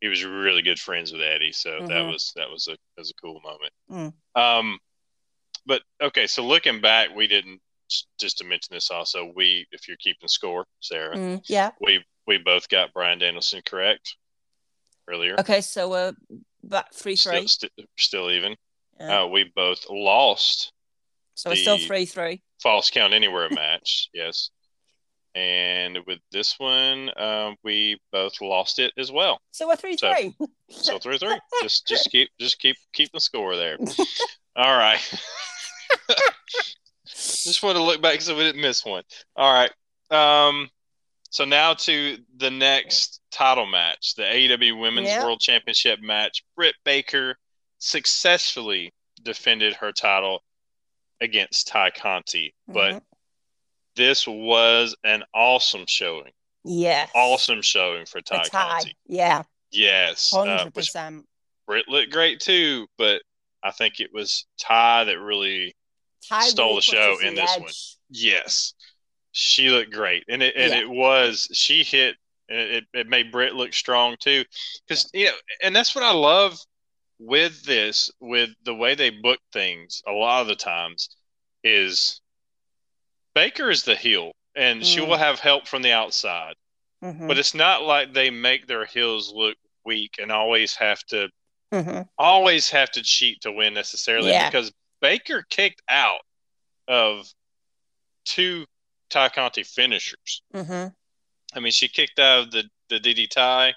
he was really good friends with Eddie, so that Mhm. was that was a that was a cool moment. Mm. Um, but okay, so looking back, we didn't just to mention this also. We, if you're keeping score, Sarah, Mm, yeah. we we both got Bryan Danielson correct earlier. Okay, so we're back three three. Still, st- still even. Yeah. Uh, we both lost so we're still three three. false count anywhere match. Yes. And with this one, um, we both lost it as well. So we're three So- three. So three three. just just keep just keep keep the score there. All right. just want to look back so we didn't miss one. All right. Um. So now to the next title match, the AEW Women's Yeah. World Championship match. Britt Baker successfully defended her title against Tay Conti, but Mhm. this was an awesome showing. yes. Awesome showing for Tay, tie. Conti. Yeah. Yes, uh, Hundred which percent. Britt looked great too, but I think it was Tay that really Tay stole really the show in this edge. one. yes, she looked great, and it and Yeah. it was she hit and it, it made Britt look strong too, because you know, and that's what I love with this with the way they book things a lot of the times is Baker is the heel and she Mm. will have help from the outside. Mhm. But it's not like they make their heels look weak and always have to Mhm. always have to cheat to win necessarily Yeah. because Baker kicked out of two Tay Conti finishers. Mhm. I mean, she kicked out of the the DDTay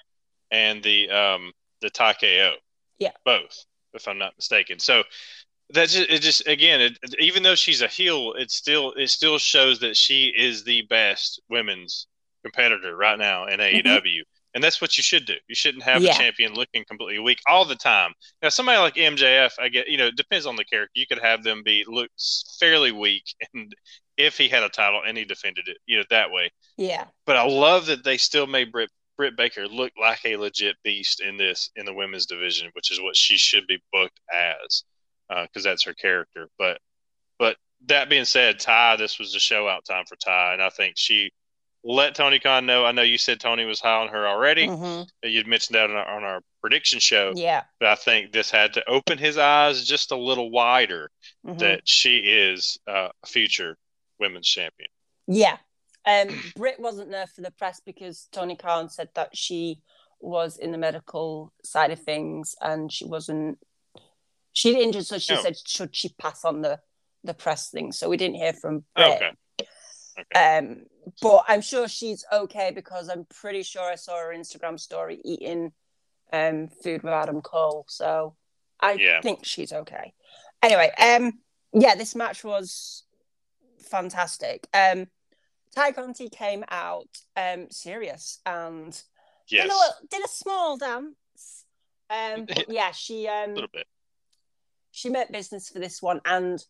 and the um the TayKO. Yeah. both, if I'm not mistaken. So that's just, it. Just again, it, even though she's a heel, it still it still shows that she is the best women's competitor right now in AEW. And that's what you should do. You shouldn't have Mm-hmm. Yeah. a champion looking completely weak all the time. Now, somebody like MJF, I get, you know, it depends on the character. You could have them be look fairly weak, and if he had a title and he defended it, you know, that way Yeah. but I love that they still made Britt Britt Baker look like a legit beast in this in the women's division, which is what she should be booked as, because that's her character. But but that being said, Tay, this was the show out time for Tay, and I think she let Tony Khan know. I know you said Tony was high on her already. Mhm. You'd mentioned that on our, on our prediction show, Yeah. but I think this had to open his eyes just a little wider Mhm. that she is uh, a future women's champion. Yeah. Um, Britt wasn't there for the press because Tony Khan said that she was in the medical side of things and she wasn't. She'd injured, so she Oh. said, should she pass on the the press thing? So we didn't hear from Britt. Okay. Um, but I'm sure she's okay because I'm pretty sure I saw her Instagram story eating um food with Adam Cole. So I Yeah. think she's okay. Anyway, um, yeah, this match was fantastic. Um, Tay Conti came out um serious and Yes, did, a, did a small dance. Um, but yeah, she um she meant business for this one, and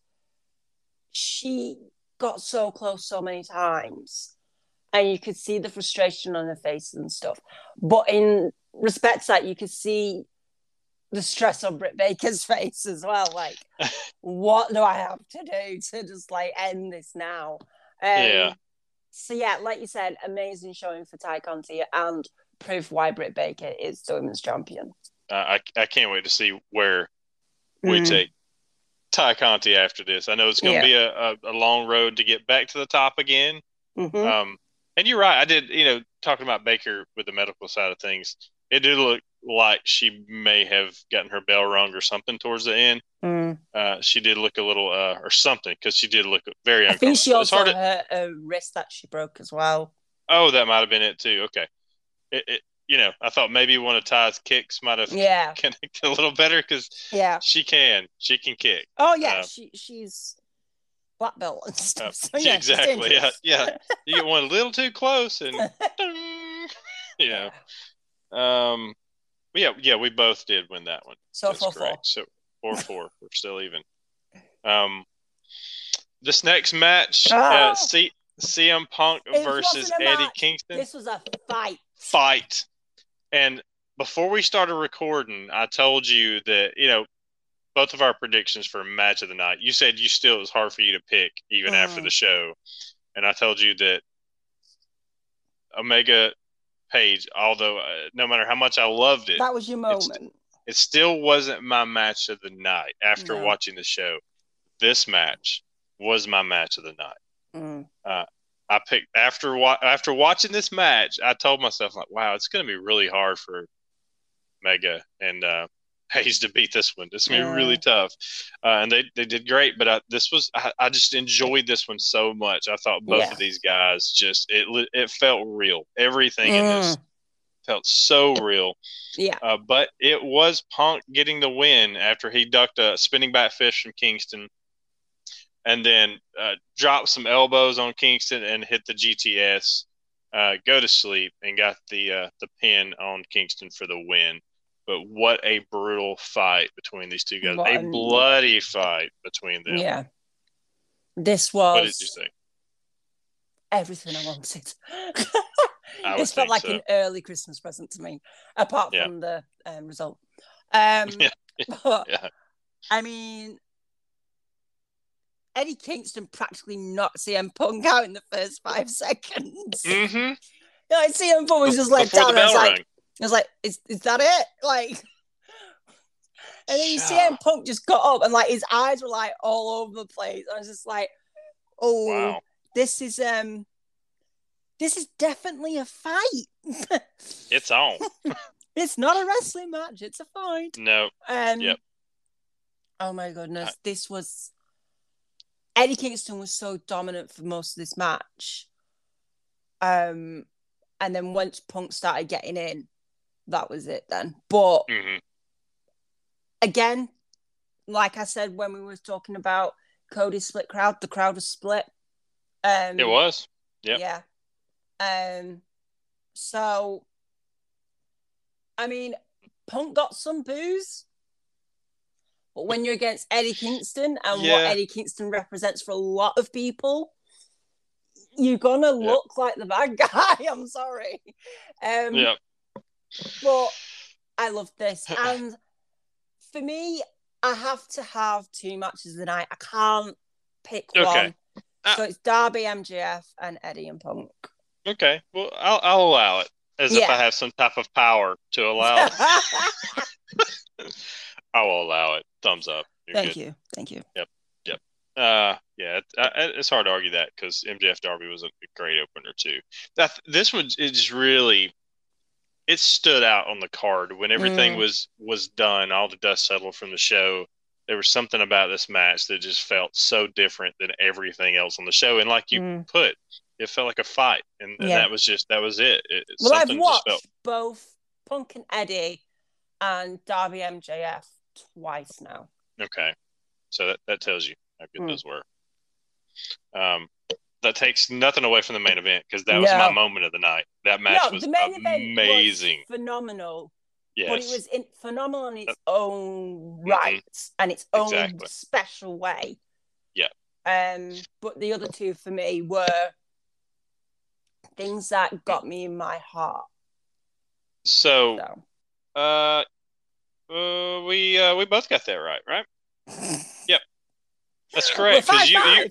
she got so close so many times, and you could see the frustration on her face and stuff. But in respect to that, you could see the stress on Britt Baker's face as well. Like, what do I have to do to just like end this now? Um, Yeah. So yeah, like you said, amazing showing for Tay Conti and proof why Britt Baker is the women's champion. Uh, I I can't wait to see where we Mm. take Tay Conti after this. I know it's going to Yeah. be a, a, a long road to get back to the top again. Mhm. Um, and you're right. I did, you know, talking about Baker with the medical side of things, it did look like she may have gotten her bell rung or something towards the end. Mm. Uh, she did look a little, uh, or something, because she did look very I uncomfortable. think she also hard to- hurt a wrist that she broke as well. oh, that might have been it too. Okay. It, it, you know, I thought maybe one of Tay's kicks might have Yeah, connected a little better because yeah. she can, she can kick. Oh yeah, Uh, she she's black belt and stuff. Uh, So, yeah, exactly. Yeah, yeah. You get one a little too close, and ding, you know. Um, but yeah, yeah, we both did win that one. So That's four four. So four four. We're still even. Um, this next match, Ah! uh, C- CM Punk It versus Eddie match. Kingston This was a fight. fight. And before we started recording, I told you that you know both of our predictions for match of the night. You said you still it was hard for you to pick even after Mm. the show, and I told you that Omega Page, although uh, no matter how much I loved it, That was your moment. it still wasn't my match of the night after No. watching the show. This match was my match of the night. Mm. I picked after wa- after watching this match, I told myself like, wow, it's going to be really hard for Mega and uh, Hayes to beat this one. This is going to be really tough. Uh, and they, they did great, but I, this was I, I just enjoyed this one so much. I thought both Yeah. of these guys just it it felt real. Everything in this Mm. felt so real. Yeah. Uh, but it was Punk getting the win after he ducked a spinning backfist from Kingston, and then uh, dropped some elbows on Kingston and hit the GTS. Uh, go to sleep and got the uh, the pin on Kingston for the win. But what a brutal fight between these two guys! What a a- bloody fight between them. Yeah. This was. What did was you think? everything I wanted. I this felt like so. an early Christmas present to me, apart Yeah. from the um, result. Um, Yeah. but, Yeah. I mean, Eddie Kingston practically knocked CM Punk out in the first five seconds. Mm-hmm. Like CM Punk was just let down. I was bell like, rang. I was like, is, is that it? Like, and then Yeah. him Punk just got up and like his eyes were like all over the place. I was just like, oh, Wow. this is um, this is definitely a fight. It's on. it's not a wrestling match. It's a fight. No. Um, Yep. Oh my goodness, Uh, this was Eddie Kingston was so dominant for most of this match. Um, and then once Punk started getting in, that was it then. But hmm again, like I said when we were talking about Cody's split crowd, the crowd was split. Um, It was. Yeah. Yeah. Um. So, I mean, Punk got some booze, but when you're against Eddie Kingston and what Eddie Kingston represents for a lot of people, you're gonna Yeah. look like the bad guy. I'm sorry. Um, Yep. But I love this. And for me, I have to have two matches of the night. I can't pick Okay. one. Uh, so it's Darby MJF and Eddie and Punk. Okay. Well, I'll, I'll allow it as if I have some type of power to allow. I will allow it. Thumbs up. You're Thank good. you. Thank you. Yep. Yep. Uh, yeah, it, I, it's hard to argue that because MJF Darby was a great opener too. That this one is really it stood out on the card when everything Mm. was was done. All the dust settled from the show. There was something about this match that just felt so different than everything else on the show. And like you Mm. put, it felt like a fight, and, and Yeah. that was just that was it. it Well, I've watched felt both Punk and Eddie and Darby MJF twice now. Okay. So that, that tells you how good Hmm. those were. Um, that takes nothing away from the main event because that was No. my moment of the night. That match no, was the main event amazing. was phenomenal. Yes. but it was in, phenomenal in its own right and its own Mm-hmm. Exactly. special way. Yeah. Um, but the other two for me were things that got me in my heart. so, So. uh, uh, we uh, we both got that right, right? Yep, that's correct. Because you, you.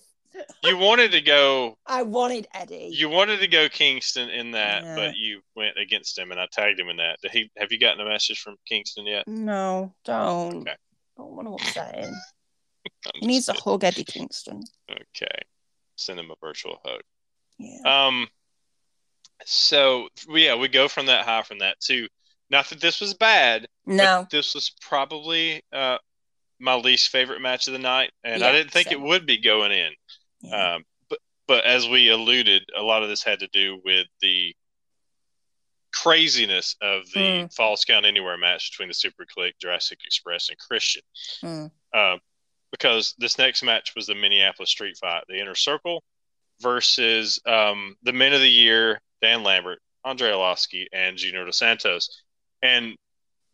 You wanted to go I wanted Eddie. you wanted to go Kingston in that, Yeah. but you went against him, and I tagged him in that. Did he? Have you gotten a message from Kingston yet? No, don't. Okay. Don't want to upset him. I'm He needs a hug, Eddie Kingston. Okay, send him a virtual hug. Yeah. Um, so yeah, we go from that high from that too. Not that this was bad, No. this was probably uh my least favorite match of the night, and I didn't think it would be going in. Yeah. Um, but but as we alluded, a lot of this had to do with the craziness of the Mm. Falls Count Anywhere match between the Superkliq, Jurassic Express, and Christian. Mm. Uh, because this next match was the Minneapolis Street Fight, the Inner Circle versus um, the Men of the Year, Dan Lambert, Andrei Arlovski, and Junior Dos Santos. And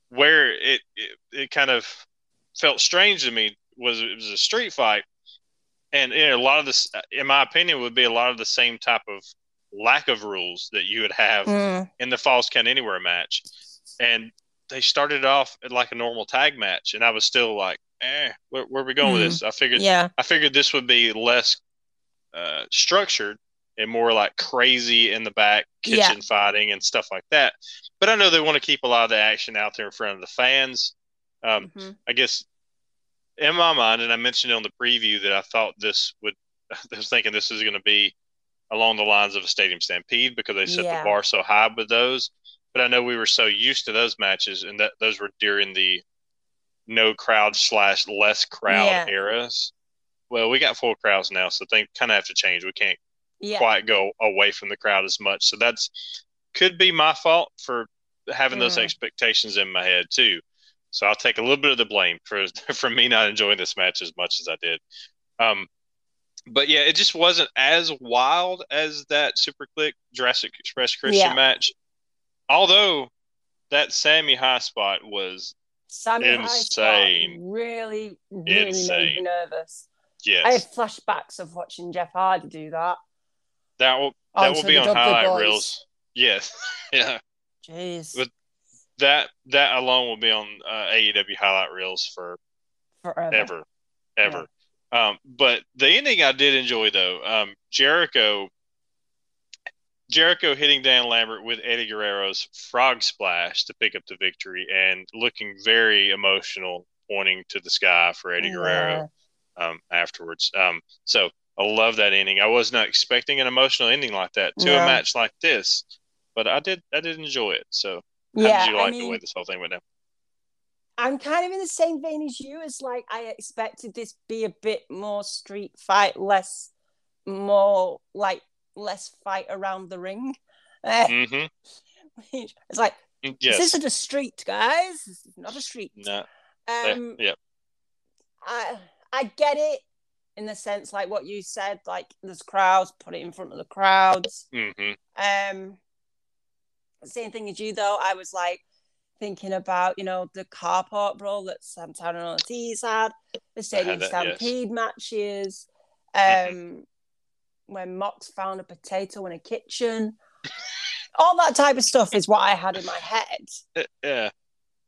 where it, it it kind of felt strange to me was it was a street fight, and you know, a lot of this, in my opinion, would be a lot of the same type of lack of rules that you would have Mm. in the Falls Count Anywhere match, and they started off at like a normal tag match, and I was still like, eh, where, where are we going with Mm. this? I figured Yeah. I figured this would be less uh, structured and more like crazy in the back kitchen fighting and stuff like that. But I know they want to keep a lot of the action out there in front of the fans. Um, Mhm. I guess in my mind, and I mentioned on the preview that I thought this would, I was thinking this is going to be along the lines of a stadium stampede because they set Yeah. the bar so high with those. But I know we were so used to those matches, and that those were during the no crowd slash less crowd Yeah. eras. Well, we got full crowds now, so things kind of have to change. We can't Yeah. quite go away from the crowd as much. So that's could be my fault for having those Mm. expectations in my head too. So I'll take a little bit of the blame for for me not enjoying this match as much as I did. Um, but yeah, it just wasn't as wild as that Superkliq Jurassic Express Christian Yeah. match. Although that Sammy High spot was Sammy High Spot Insane. really, really made me Insane. nervous. yes, I have flashbacks of watching Jeff Hardy do that. that will that onto will be the on highlight reels. Yes, yeah. Jeez. That that alone will be on uh, AEW highlight reels for Forever. ever, ever. Um, but the ending I did enjoy though. Um, Jericho, Jericho hitting Dan Lambert with Eddie Guerrero's frog splash to pick up the victory, and looking very emotional, pointing to the sky for Eddie Guerrero um, afterwards. Um, so I love that ending. I was not expecting an emotional ending like that to a match like this, but I did. I did enjoy it. So Yeah, how did you I mean, the way this whole thing went down? I'm kind of in the same vein as you. As like I expected this be a bit more street fight, less, more like less fight around the ring. Uh, hmm it's like Yes. this isn't a street, guys. This is not a street. no. Um, yep. I I get it in the sense like what you said, like there's crowds, put it in front of the crowds. hmm Um, same thing as you though. I was like thinking about you know the carport brawl that Santana and Ortiz had, the Stadium that, yes. Stampede matches, um, Mhm. when Mox found a potato in a kitchen. All that type of stuff is what I had in my head. Yeah.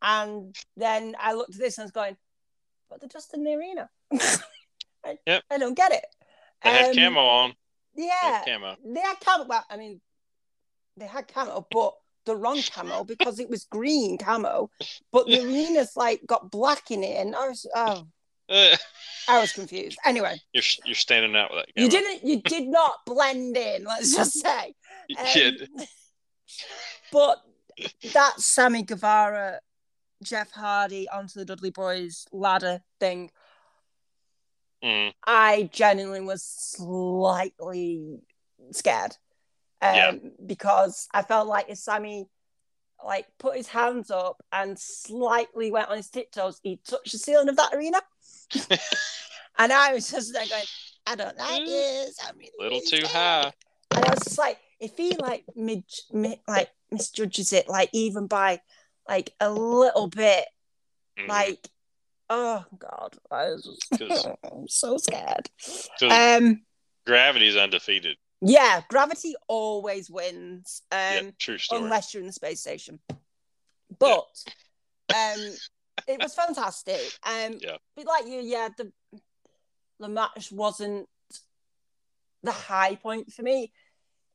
And then I looked at this and I was going, but they're just in the arena. I, Yep. I don't get it. They have Um, camo on. They Yeah, have camo. they had camo. Well, I mean, they had camo, but the wrong camo because it was green camo. But the arena's like got black in it, and I was oh, I was confused. Anyway, you're you're standing out with that. you didn't, you did not blend in. Let's just say. Yeah. Um, but that Sammy Guevara, Jeff Hardy onto the Dudley Boyz ladder thing, Mm, I genuinely was slightly scared. Um, Yeah. because I felt like if Sammy like put his hands up and slightly went on his tiptoes, he touched the ceiling of that arena. and I was just there going, I don't like Mm. this. I'm really, little really too scared." high. And I was just like, if he like mid, mid like misjudges it, like even by like a little bit Mhm. like oh god I was I'm so scared. um gravity's undefeated. Yeah gravity always wins um yeah, true story. unless you're in the space station but um it was fantastic um Yeah. but like you yeah the the match wasn't the high point for me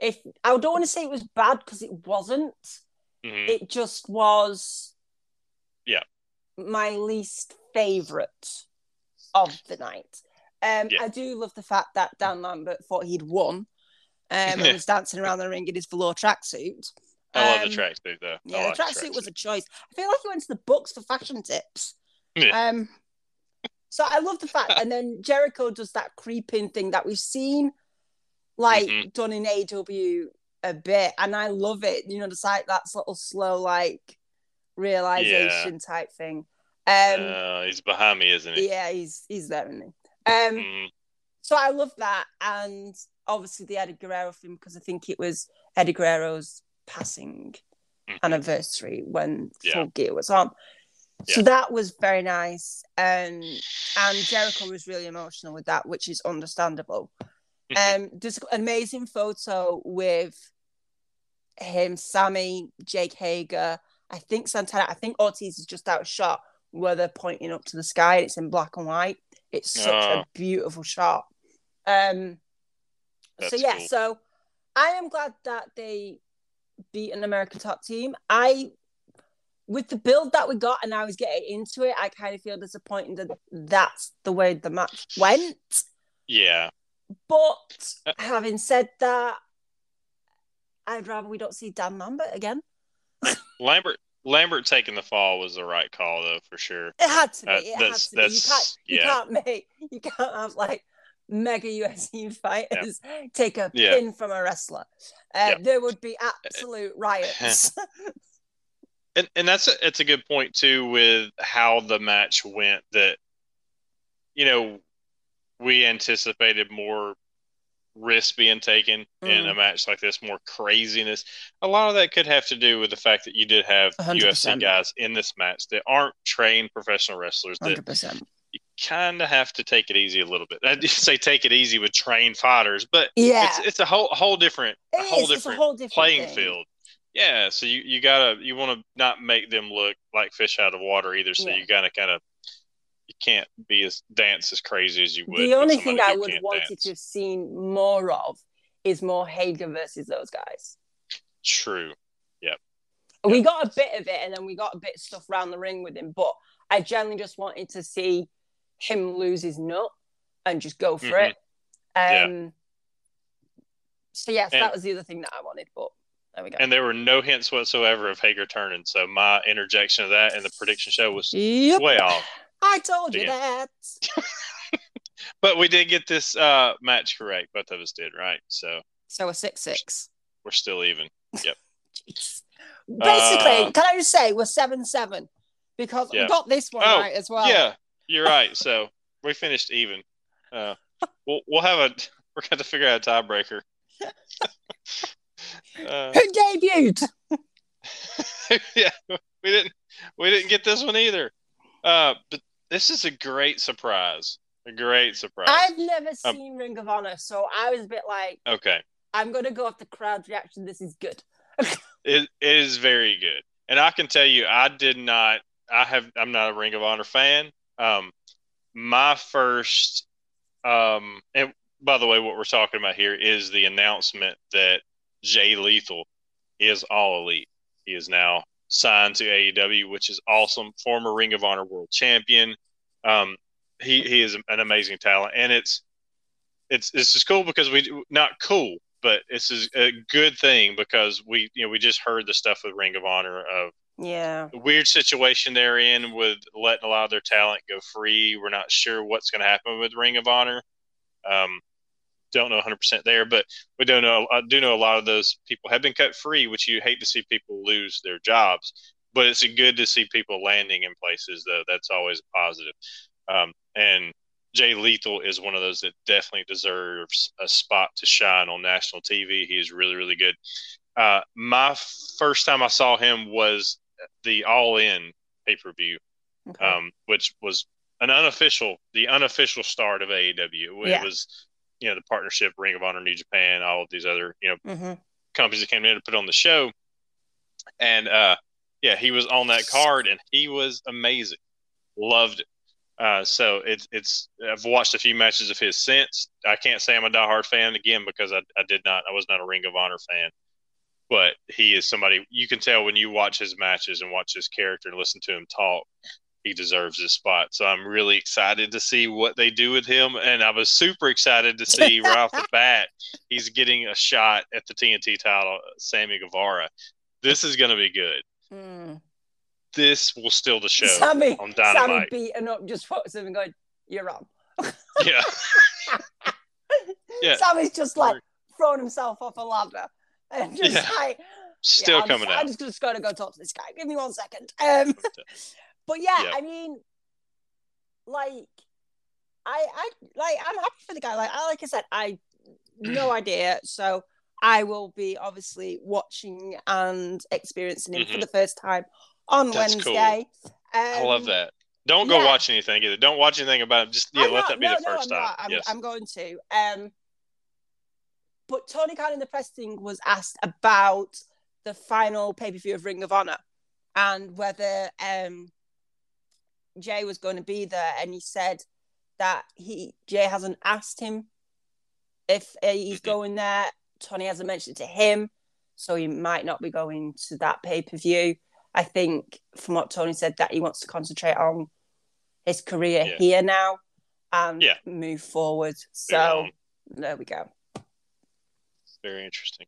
if I don't want to say it was bad because it wasn't Mhm. it just was Yeah. my least favorite of the night um Yeah. i do love the fact that dan lambert thought he'd won um and was dancing around the ring in his velour tracksuit I love um, the tracksuit though. I yeah like the tracksuit was a choice i feel like he went to the books for fashion tips Yeah. um so i love the fact and then jericho does that creeping thing that we've seen like Mhm. done in aw a bit and i love it you know the site that's little slow like realization type thing um uh, he's behind me, isn't he? yeah he's he's there isn't he um Mhm. so i love that and obviously the eddie guerrero thing because i think it was eddie guerrero's passing Mhm. anniversary when Yeah. full gear was on so Yeah. that was very nice um and jericho was really emotional with that which is understandable Mhm. um there's an amazing photo with him sammy jake hager i think santana i think ortiz is just out of shot where they're pointing up to the sky it's in black and white it's such Oh. a beautiful shot um so yeah cool. so i am glad that they beat an american top team i with the build that we got and I was getting into it, I kind of feel disappointed that that's the way the match went. Yeah. But Uh, having said that, I'd rather we don't see Dan Lambert again. Lambert Lambert taking the fall was the right call though for sure. It had to be. Uh, it had that's- to be. You that's- can't. You can't make. You can't have like mega UFC fighters take a Yeah. pin from a wrestler. Uh, Yeah. There would be absolute riots. And and that's a, it's a good point too with how the match went that you know we anticipated more risk being taken in Mm. a match like this, more craziness. A lot of that could have to do with the fact that you did have 100%. UFC guys in this match that aren't trained professional wrestlers that Hundred percent. you kind of have to take it easy a little bit. I didn't say take it easy with trained fighters, but Yeah, it's it's a whole whole different a it whole is. Different whole different playing thing. field. Yeah, so you, you gotta you want to not make them look like fish out of water either. So Yeah. you gotta kind of you can't be as dance as crazy as you would. The only thing I would wanted dance. to have seen more of is more Hager versus those guys. True. Yep. We got a bit of it, and then we got a bit of stuff around the ring with him. But I generally just wanted to see him lose his nut and just go for Mhm. it. Um, So yes, And- that was the other thing that I wanted. But there we go. And there were no hints whatsoever of Hager turning. So my interjection of that in the prediction show was yep, way off. I told you Yeah. that. But we did get this uh, match correct. Both of us did, right? So So a six six. we're still even. Yep. Basically, Uh, can I just say we're seven seven because Yeah. we got this one Oh, right as well. Yeah, you're right. So we finished even. Uh, we'll we'll have a we're going to figure out a tiebreaker. uh, Who debuted? yeah, we didn't we didn't get this one either. Uh, but this is a great surprise. A great surprise. I've never Um, seen Ring of Honor, so I was a bit like, okay, I'm gonna go off the crowd reaction. This is good. it, it is very good, and I can tell you, I did not. I have. I'm not a Ring of Honor fan. Um, my first. Um, and by the way, what we're talking about here is the announcement that Jay Lethal is all elite. He is now signed to AEW, which is awesome. Former Ring of Honor World Champion. Um, he he is an amazing talent, and it's it's it's just cool because we not cool, but it's a good thing because we you know we just heard the stuff with Ring of Honor of Yeah. weird situation they're in with letting a lot of their talent go free. We're not sure what's going to happen with Ring of Honor. Um, don't know 100% there, but we don't know. I do know a lot of those people have been cut free, which you hate to see people lose their jobs. But it's good to see people landing in places, though. That's always a positive. Um, and Jay Lethal is one of those that definitely deserves a spot to shine on national TV. He is really, really good. Uh, my first time I saw him was the All In pay per view, Okay. um, which was an unofficial, the unofficial start of AEW. It Yeah. was, you know, the partnership, Ring of Honor, New Japan, all of these other, you know, hmm companies that came in to put on the show. And uh, yeah, he was on that card, and he was amazing. Loved it. Uh, so it's it's I've watched a few matches of his since. I can't say I'm a diehard fan again because I, I did not I was not a Ring of Honor fan, but he is somebody you can tell when you watch his matches and watch his character and listen to him talk. He deserves this spot. So I'm really excited to see what they do with him. And I was super excited to see right off the bat he's getting a shot at the TNT title, Sammy Guevara. This is going to be good. Mm. This will steal the show Sammy, on Sammy Dynamite. beating up just puts him and going, "You're up yeah, Yeah. Sammy's just like throwing himself off a ladder and just Yeah. like still yeah, I'm coming just, out. I'm just, just going to go talk to this guy. Give me one second. Um, but yeah, Yeah. I mean, like, I, I, like, I'm happy for the guy. Like, I, like I said, I no idea. So I will be obviously watching and experiencing him for Mhm. the first time on That's cool. Wednesday. I love Um, that. Don't go yeah. watch anything either. Don't watch anything about it. Just yeah, I'm let not- that be no, the no, first I'm time. not. I'm, yes. I'm going to. Um, but Tony Khan in the press thing was asked about the final pay per view of Ring of Honor and whether um, Jay was going to be there, and he said that he Jay hasn't asked him if he's Mhm. going there. Tony hasn't mentioned it to him, so he might not be going to that pay per view. I think from what Tony said that he wants to concentrate on his career Yeah. here now and Yeah. move forward. So there we go. Very interesting.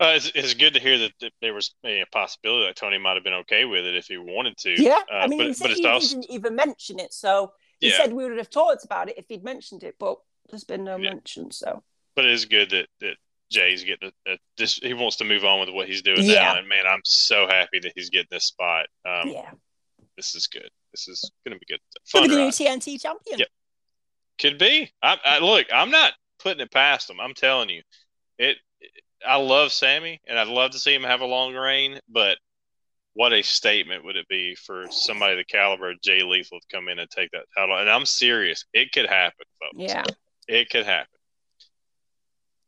Uh, it's, it's good to hear that, that there was a possibility that Tony might have been okay with it if he wanted to. Yeah, Uh, I mean, but, he, but it's he, also didn't even mention it, so he yeah, said we would have talked about it if he'd mentioned it, but there's been no Yeah. mention. So but it is good that that Jay's getting that this. He wants to move on with what he's doing Yeah. now, and man, I'm so happy that he's getting this spot. Um, yeah, This is good. This is going to be good. could Fun be the new. TNT champion. Yep. Could be. I, I look. I'm not putting it past him. I'm telling you, it. I love Sammy, and I'd love to see him have a long reign. But what a statement would it be for somebody the caliber of Jay Lethal to come in and take that title? And I'm serious. It could happen, folks. Yeah. It could happen.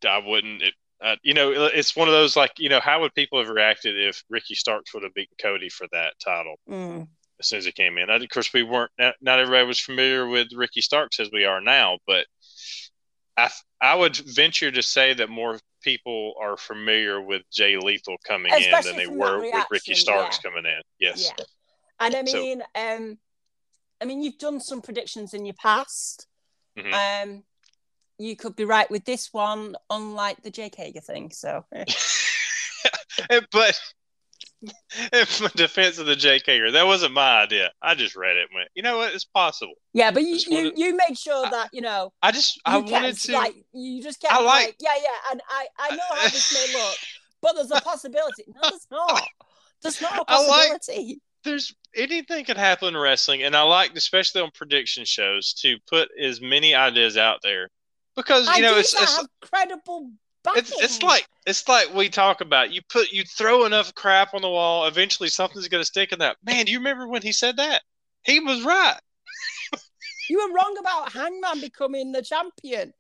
I wouldn't. It, uh, you know, it's one of those like you know, how would people have reacted if Ricky Starks would have beaten Cody for that title? Mm. as soon as he came in. Of course, we weren't. Not, not everybody was familiar with Ricky Starks as we are now, but I I would venture to say that more people are familiar with Jay Lethal coming in than they were that with Ricky Starks yeah. coming in. Yes. Yeah. And I So- mean, um, I mean, you've done some predictions in your past. Mhm. Um, you could be right with this one, unlike the Jake Hager thing. So but in defense of the JK, that wasn't my idea. I just read it and went, you know what? It's possible. yeah, but you you, wanted- you made sure I- that you know I just I kept, wanted to. like you just kept I like, like- yeah yeah, and I I know how this may look, but there's a possibility. No, there's not. There's not a I like- possibility. there's anything can happen in wrestling, and I like, especially on prediction shows, to put as many ideas out there because you know it's it's, have credible. It's it's like it's like we talk about. You put you throw enough crap on the wall, eventually something's going to stick in that. Man, do you remember when he said that? He was right. you were wrong about Hangman becoming the champion.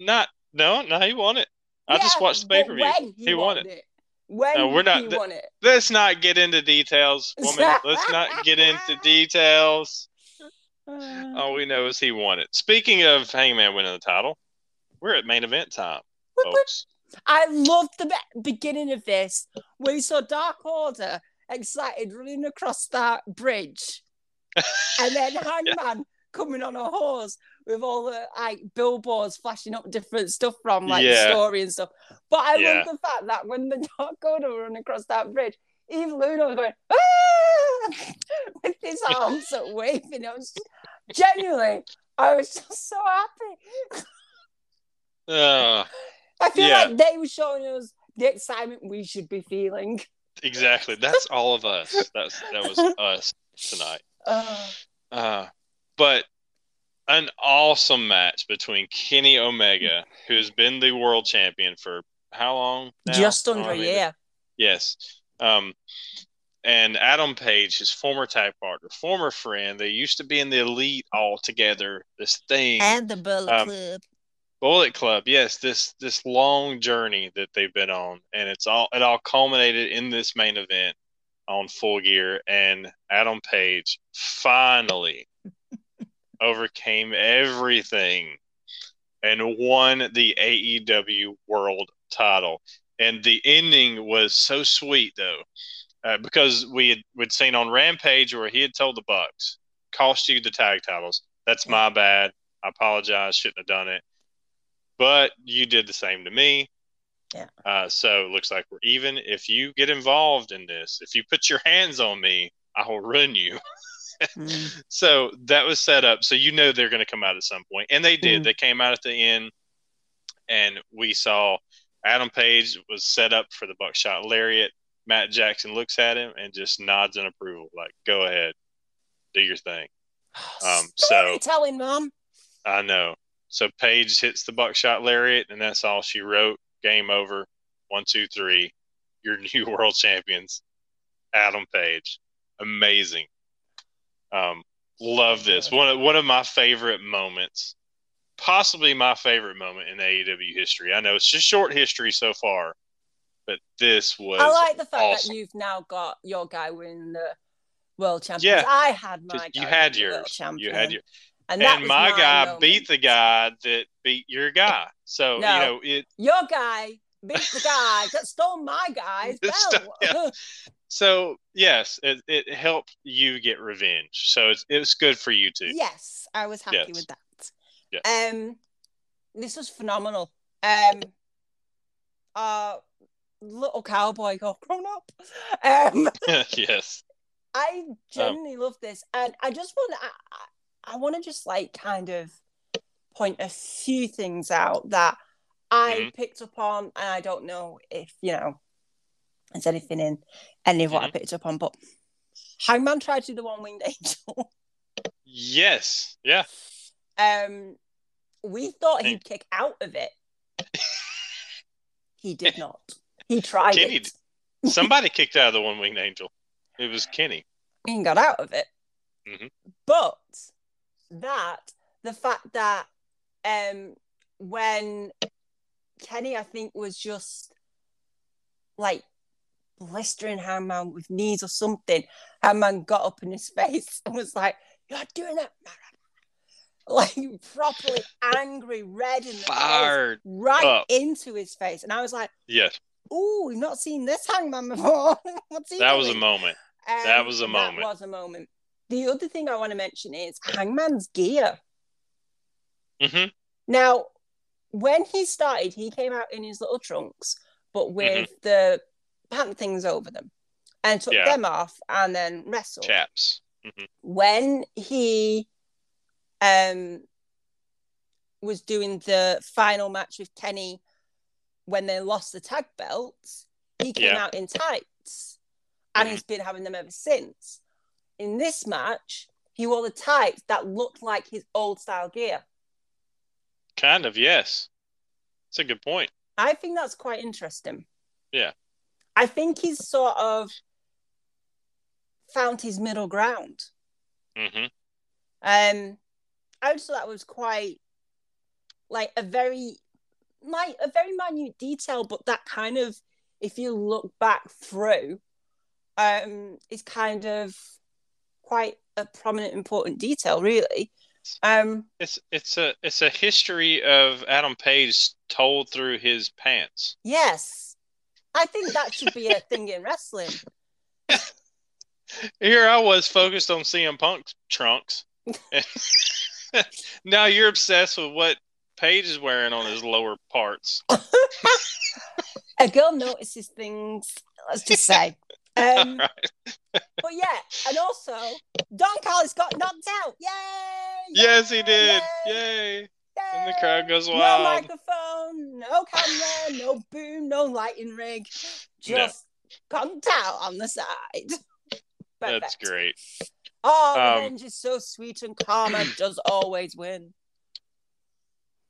Not no, no, he won it. I just watched the pay per view. He, He won won it. When No, we're not- th- it. Let's not get into details, woman. Let's not get into details. All we know is he won it. Speaking of Hangman winning the title, we're at main event time. Folks. I loved the be- beginning of this where you saw Dark Order excited running across that bridge, and then Hangman coming on a horse with all the like billboards flashing up different stuff from like the Yeah. story and stuff. But I Yeah. love the fact that when the Dark Order were running across that bridge, Evil Uno was going ah! with his arms up waving. I was genuinely, I was just so happy. Uh, I feel Yeah. like they were showing us the excitement we should be feeling. exactly. That's all of us. That's that was us tonight. Uh, Uh, but an awesome match between Kenny Omega, who's been the world champion for how long? now? just under a year. Yes. Um, and Adam Page, his former tag partner, former friend, they used to be in the elite all together. This thing And the Bullet Um, Club. Bullet Club, yes, this this long journey that they've been on, and it's all it all culminated in this main event on Full Gear, and Adam Page finally overcame everything and won the AEW World Title. And the ending was so sweet, though, uh, because we had we'd seen on Rampage where he had told the Bucks, "Cost you the tag titles. That's my bad. I apologize. Shouldn't have done it." But you did the same to me. Yeah. Uh, so it looks like we're even. If you get involved in this, if you put your hands on me, I will ruin you. Mm. So that was set up. So you know they're going to come out at some point, and they did. Mm. They came out at the end, and we saw Adam Page was set up for the buckshot lariat. Matt Jackson looks at him and just nods in approval, like, "Go ahead, do your thing." Um, so telling mom. I know. So Page hits the buckshot lariat, and that's all she wrote. Game over. One, two, three. Your new world champions, Adam Page. Amazing. Um, love this. One of one of my favorite moments, possibly my favorite moment in AEW history. I know it's just short history so far, but this was I like the fact awesome. that you've now got your guy winning the world champions. Yeah. I had my 'cause guy you had win the world yours. champion. You had your and, that and was my guy moment. beat the guy that beat your guy. So No. you know it. Your guy beat the guy that stole my guy's belt. So yes, it, it helped you get revenge. So it's it was good for you too. yes, I was happy Yes. with that. Yeah. Um, this was phenomenal. Um, uh, little cowboy got grown up. Um, yes. I Oh. genuinely love this, and I just want I, I, I want to just like kind of point a few things out that I Mhm. picked up on, and I don't know if you know there's anything in any of what I Mm-hmm. picked up on, but Hangman tried to do the one winged angel. Yes. Yeah. um, we thought he'd kick out of it. he did not. He tried Kenny it. Somebody kicked out of the one winged angel. It was Kenny. He got out of it. Mhm. But that the fact that um when Kenny I think was just like blistering Hangman with knees or something, Hangman got up in his face and was like, You're doing that like properly angry, red in the face, Fired. right up. into his face. And I was like, Yes. Oh, we've not seen this Hangman before. What's he That was a doing?" moment. That Um, was a moment. That was a moment. The other thing I want to mention is Hangman's gear. hmm Now, when he started, he came out in his little trunks, but with Mm-hmm. the pant things over them, and took Yeah. them off and then wrestled. Chaps. hmm When he um was doing the final match with Kenny when they lost the tag belts, he came Yeah. out in tights, and Mhm. he's been having them ever since. In this match, he wore the tights that looked like his old style gear. Kind of. Yes. That's a good point. I think that's quite interesting. Yeah. I think he's sort of found his middle ground. hmm Um, I just thought that was quite like a very like a very minute detail, but that kind of if you look back through, um, is kind of quite a prominent, important detail, really. Um, It's it's a it's a history of Adam Page told through his pants. yes, I think that should be a thing in wrestling. Here I was focused on CM Punk's trunks. now you're obsessed with what Page is wearing on his lower parts. a girl notices things. Let's just say. Um, Right. but yeah, and also Don Callis got knocked out. Yay! Yes, he did. Yay! Yay. And the crowd goes wild. No microphone, no camera, no boom, no lighting rig. Just conked out on the side. That's great. Oh, Um, revenge is so sweet and karma does always win.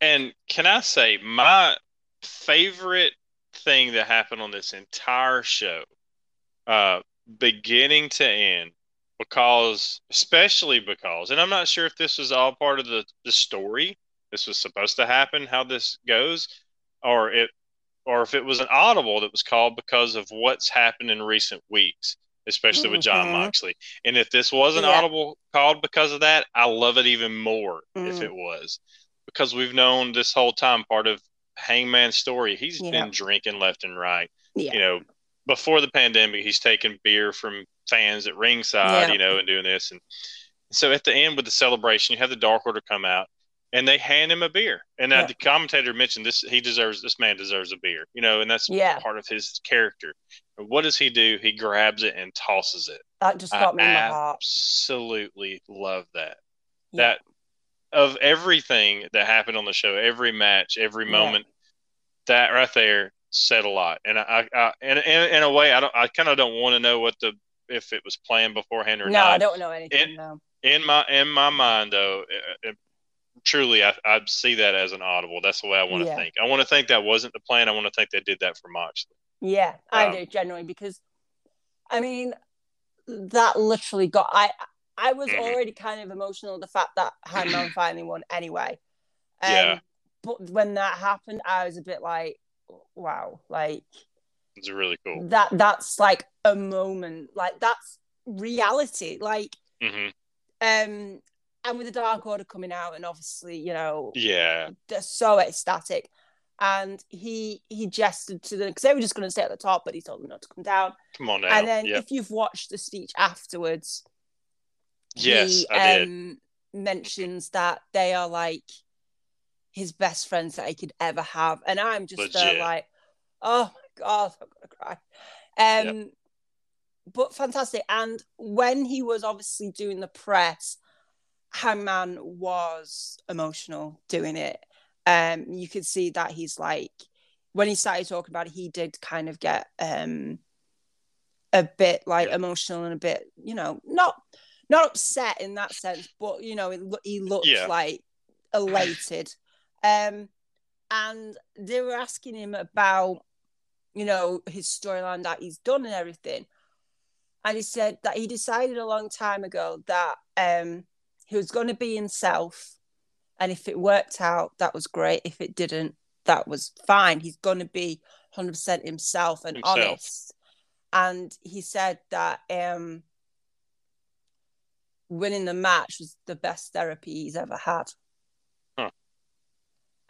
And can I say my favorite thing that happened on this entire show? Uh, beginning to end because especially because and i'm not sure if this was all part of the the story this was supposed to happen how this goes or it or if it was an audible that was called because of what's happened in recent weeks especially mm-hmm. with john mm-hmm. moxley and if this was an yeah. audible called because of that i love it even more mm. if it was because we've known this whole time part of hangman's story he's yeah. been drinking left and right yeah. you know before the pandemic, he's taking beer from fans at ringside, yeah. you know, and doing this. And so at the end with the celebration, you have the Dark Order come out and they hand him a beer. And yeah. the commentator mentioned this, he deserves, this man deserves a beer, you know, and that's yeah. part of his character. And what does he do? He grabs it and tosses it. That just got I me in my heart. Absolutely love that. Yeah. That of everything that happened on the show, every match, every moment, that right there said a lot. And I, I, in, in, in a way, I don't, I kind of don't want to know what the if it was planned beforehand or no, not. No, I don't know anything. In, no. in my in my mind, though, it, it, truly, I, I see that as an audible. That's the way I want to yeah. think. I want to think that wasn't the plan. I want to think they did that for Moxley. Yeah, I um, do generally because, I mean, that literally got I. I was mm-hmm. already kind of emotional the fact that Hangman finally won anyway. Um, yeah. But when that happened, I was a bit like, wow, like it's really cool. That that's like a moment, like that's reality, like mm-hmm. um, and with the Dark Order coming out, and obviously, you know, yeah, they're so ecstatic. And he he gestured to them because they were just going to stay at the top, but he told them not to come down. Come on now. And then yep. if you've watched the speech afterwards, yes, he um, mentions that they are like his best friends that he could ever have. And I'm just uh, like, oh my God, I'm going to cry. Um, yep. But fantastic. And when he was obviously doing the press, Hangman was emotional doing it. Um, you could see that he's like, when he started talking about it, he did kind of get um, a bit like emotional and a bit, you know, not not upset in that sense, but you know, it, he looked yeah. like elated um, and they were asking him about, you know, his storyline that he's done and everything. And he said that he decided a long time ago that um, he was going to be himself. And if it worked out, that was great. If it didn't, that was fine. He's going to be 100% himself and himself. honest. And he said that um, winning the match was the best therapy he's ever had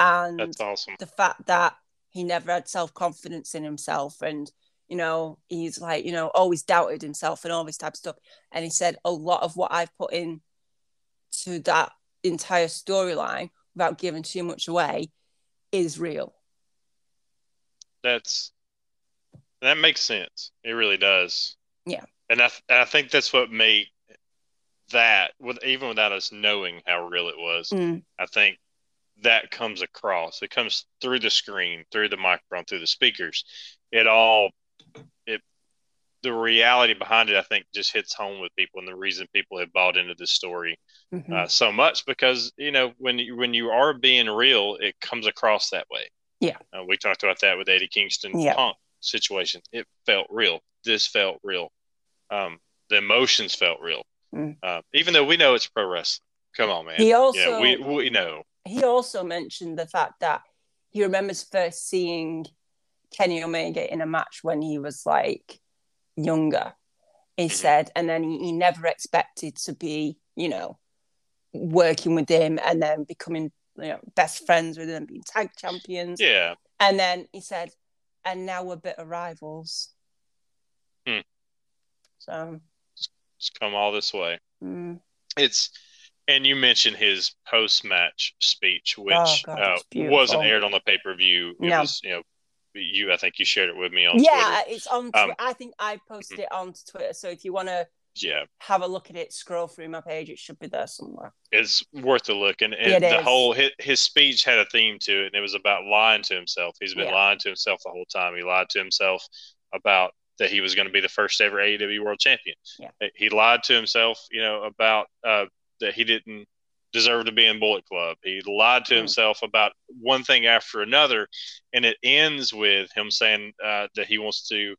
and that's awesome. The fact that he never had self confidence in himself, and you know, he's like, you know, always doubted himself and all this type of stuff. And he said a lot of what I've put in to that entire storyline, without giving too much away, is real. That's that makes sense. It really does. Yeah. And I, I think that's what made that with even without us knowing how real it was. Mm. I think that comes across. It comes through the screen, through the microphone, through the speakers. It all it the reality behind it, I think, just hits home with people, and the reason people have bought into this story mm-hmm. uh, so much because you know when you when you are being real, it comes across that way. Yeah, uh, we talked about that with Eddie Kingston yeah. Punk situation. It felt real. This felt real. Um, the emotions felt real, mm. uh, even though we know it's pro wrestling. Come on, man. He also yeah, we we know he also mentioned the fact that he remembers first seeing Kenny Omega in a match when he was like younger. He mm-hmm. said, and then he, he never expected to be, you know, working with him and then becoming you know best friends with him, being tag champions. Yeah. And then he said, and now we're bitter rivals. Hmm. So it's come all this way. Mm. It's and you mentioned his post match speech, which oh, uh, wasn't aired on the pay per view. It no. was, you know, you I think you shared it with me on yeah, Twitter. it's on. Um, I think I posted mm-hmm. it on Twitter. So if you want to yeah have a look at it, scroll through my page. It should be there somewhere. It's worth a look, and, and the is. whole his, his, speech had a theme to it, and it was about lying to himself. He's been yeah. lying to himself the whole time. He lied to himself about that he was going to be the first ever AEW World Champion. Yeah. He lied to himself, you know, about uh, that he didn't deserve to be in Bullet Club. He lied to mm. himself about one thing after another, and it ends with him saying uh, that he wants to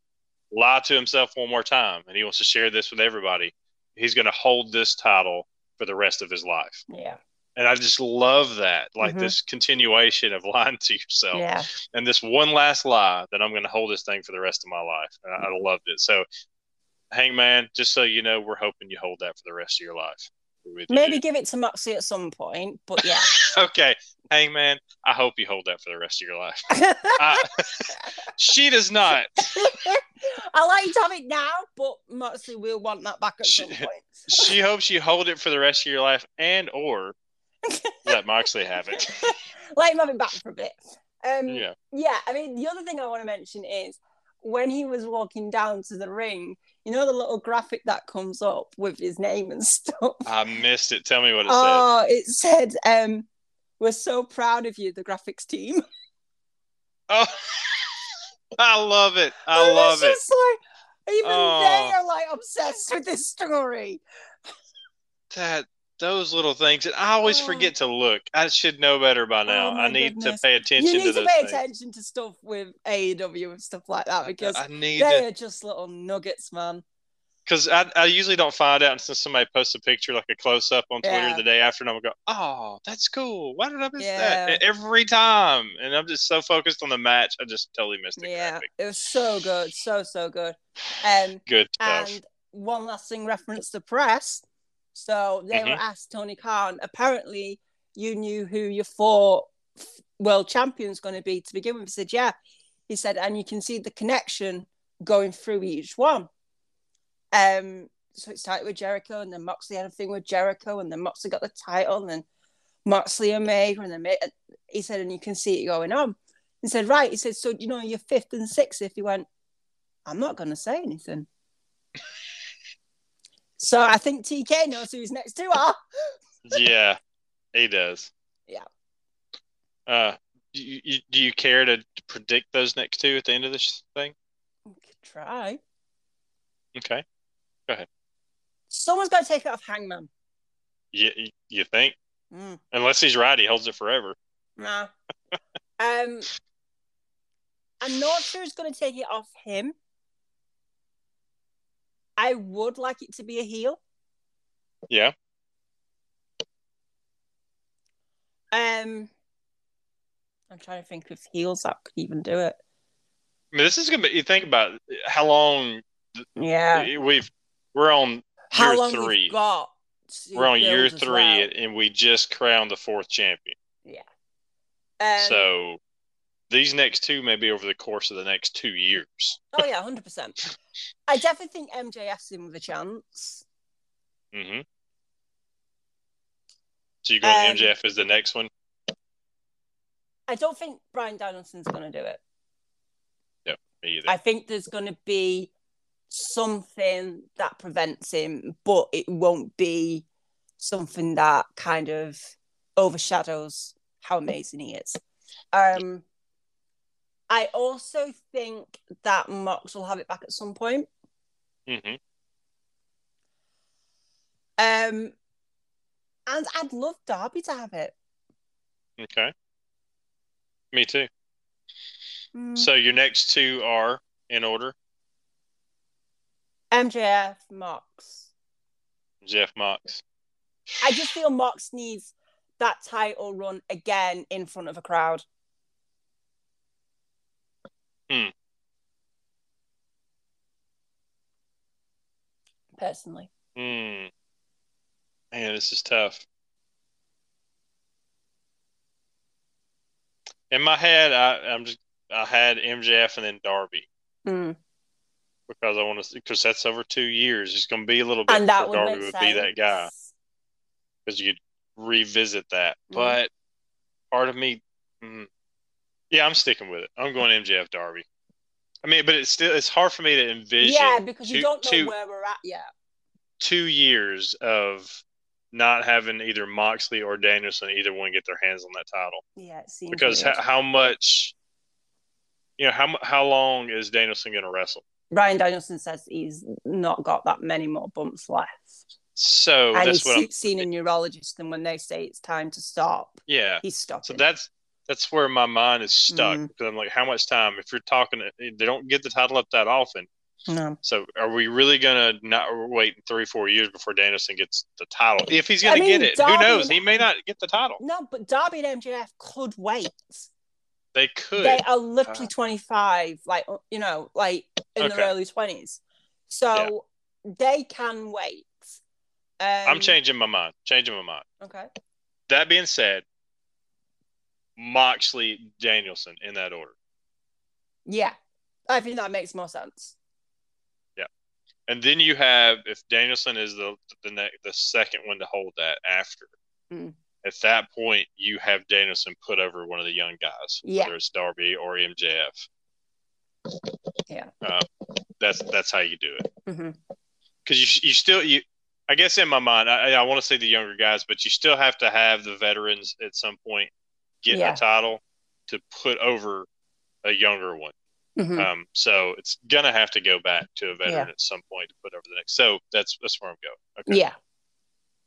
lie to himself one more time, and he wants to share this with everybody. He's going to hold this title for the rest of his life. Yeah. And I just love that, like Mhm. this continuation of lying to yourself Yeah. and this one last lie that I'm going to hold this thing for the rest of my life. And I, I loved it. So, Hangman, just so you know, we're hoping you hold that for the rest of your life. With Maybe give it to Moxley at some point, but yeah. okay, Hangman, I hope you hold that for the rest of your life. I, she does not. I like you to have it now, but Moxley will want that back at some She- point. She hopes you hold it for the rest of your life, and or let Moxley have it. Let him have it back for a bit. Um, Yeah. yeah, I mean, the other thing I want to mention is when he was walking down to the ring, you know, the little graphic that comes up with his name and stuff. I missed it. Tell me what it said. Oh, it said, um, "We're so proud of you, the graphics team." Oh, I love it. I And love it's it. Like even Oh. they are like obsessed with this story. That those little things, and I always Oh. forget to look. I should know better by now. my I need goodness. to pay attention you need to to, pay things. attention to stuff with AEW and stuff like that because I need they to are just little nuggets, man. because I, I usually don't find out until somebody posts a picture like a close up on Twitter Yeah. the day after, and I'm go, "Oh, that's cool. Why did I miss Yeah. that?" And every time, and I'm just so focused on the match, I just totally missed it. Yeah, graphic. it was so good, so so good. Um, Good stuff. and one last thing, reference the press. So they were Mhm. asked Tony Khan. Apparently, you knew who your four world champions going to be to begin with. He said, "Yeah." He said, and you can see the connection going through each one. Um, so it started with Jericho, and then Moxley had a thing with Jericho, and then Moxley got the title, and then Moxley and Omega, and then he said, and you can see it going on. He said, right. He said, so you know, you're fifth and sixth. If he went, I'm not going to say anything. So I think TK knows who his next two are. yeah, he does. Yeah. Uh, do you, do you care to predict those next two at the end of this thing? Try. Okay. Go ahead. Someone's got to take it off Hangman. You, you, you think? Mm, Unless he's right, he holds it forever. nah. um, I'm not sure who's going to take it off him. I would like it to be a heel. Yeah. Um, I'm trying to think of heels that could even do it. I mean, this is gonna be. You think about how long Yeah. we've. We're on How year long three. We've got we're on year three, well. and we just crowned the fourth champion. Um, so these next two may be over the course of the next two years. oh yeah, hundred percent. I definitely think MJF's in with a chance. hmm So you're going Um, MJF as the next one? I don't think Bryan Danielson's going to do it. Me either. I think there's going to be something that prevents him, but it won't be something that kind of overshadows how amazing he is. Um, I also think that Mox will have it back at some point. hmm Um, and I'd love Darby to have it. Okay. Me too. Mm. So your next two are in order: MJF, Mox. Jeff Mox. I just feel Mox needs that title run again in front of a crowd. Hmm. Personally. Hmm. Man, this is tough. In my head, I, I'm just I had MJF and then Darby Mm. because I want to because that's over two years. It's going to be a little bit And that would Darby would sense. be that guy because you revisit that. Mhm. But part of me, mm, yeah, I'm sticking with it. I'm going MJF Darby. I mean, but it's still it's hard for me to envision. Yeah, because you two- don't know two- where we're at yet. two years of not having either Moxley or Danielson either one get their hands on that title Yeah, it seems because weird. how, how much you know how how long is Danielson going to wrestle? Bryan Danielson says he's not got that many more bumps left. So and that's he's what I'm seen a neurologist, and when they say it's time to stop, yeah. he's stopping. So that's that's where my mind is stuck Mm. because I'm like, how much time? If you're talking, they don't get the title up that often. No. So are we really gonna not wait three, four years before Danielson gets the title? If he's I gonna mean, get it, who knows? He may not get the title. No, but Darby and MJF could wait. They could. They are literally Uh, 25, like, you know, like in Okay. their early 20s. So they can wait. Um, I'm changing my mind. Changing my mind. Okay. That being said, Moxley, Danielson in that order, Yeah. I think that makes more sense. Yeah. And then you have if Danielson is the the ne- the second one to hold that after. Mm. At that point, you have Danielson put over one of the young guys, Yeah. whether it's Darby or MJF. Yeah. Uh, that's that's how you do it. because you you still you I guess in my mind I, I want to say the younger guys, but you still have to have the veterans at some point get Yeah. a title to put over a younger one. hmm Um, so it's gonna have to go back to a veteran Yeah. at some point to put over the next. So that's that's where I'm going. Okay. Yeah.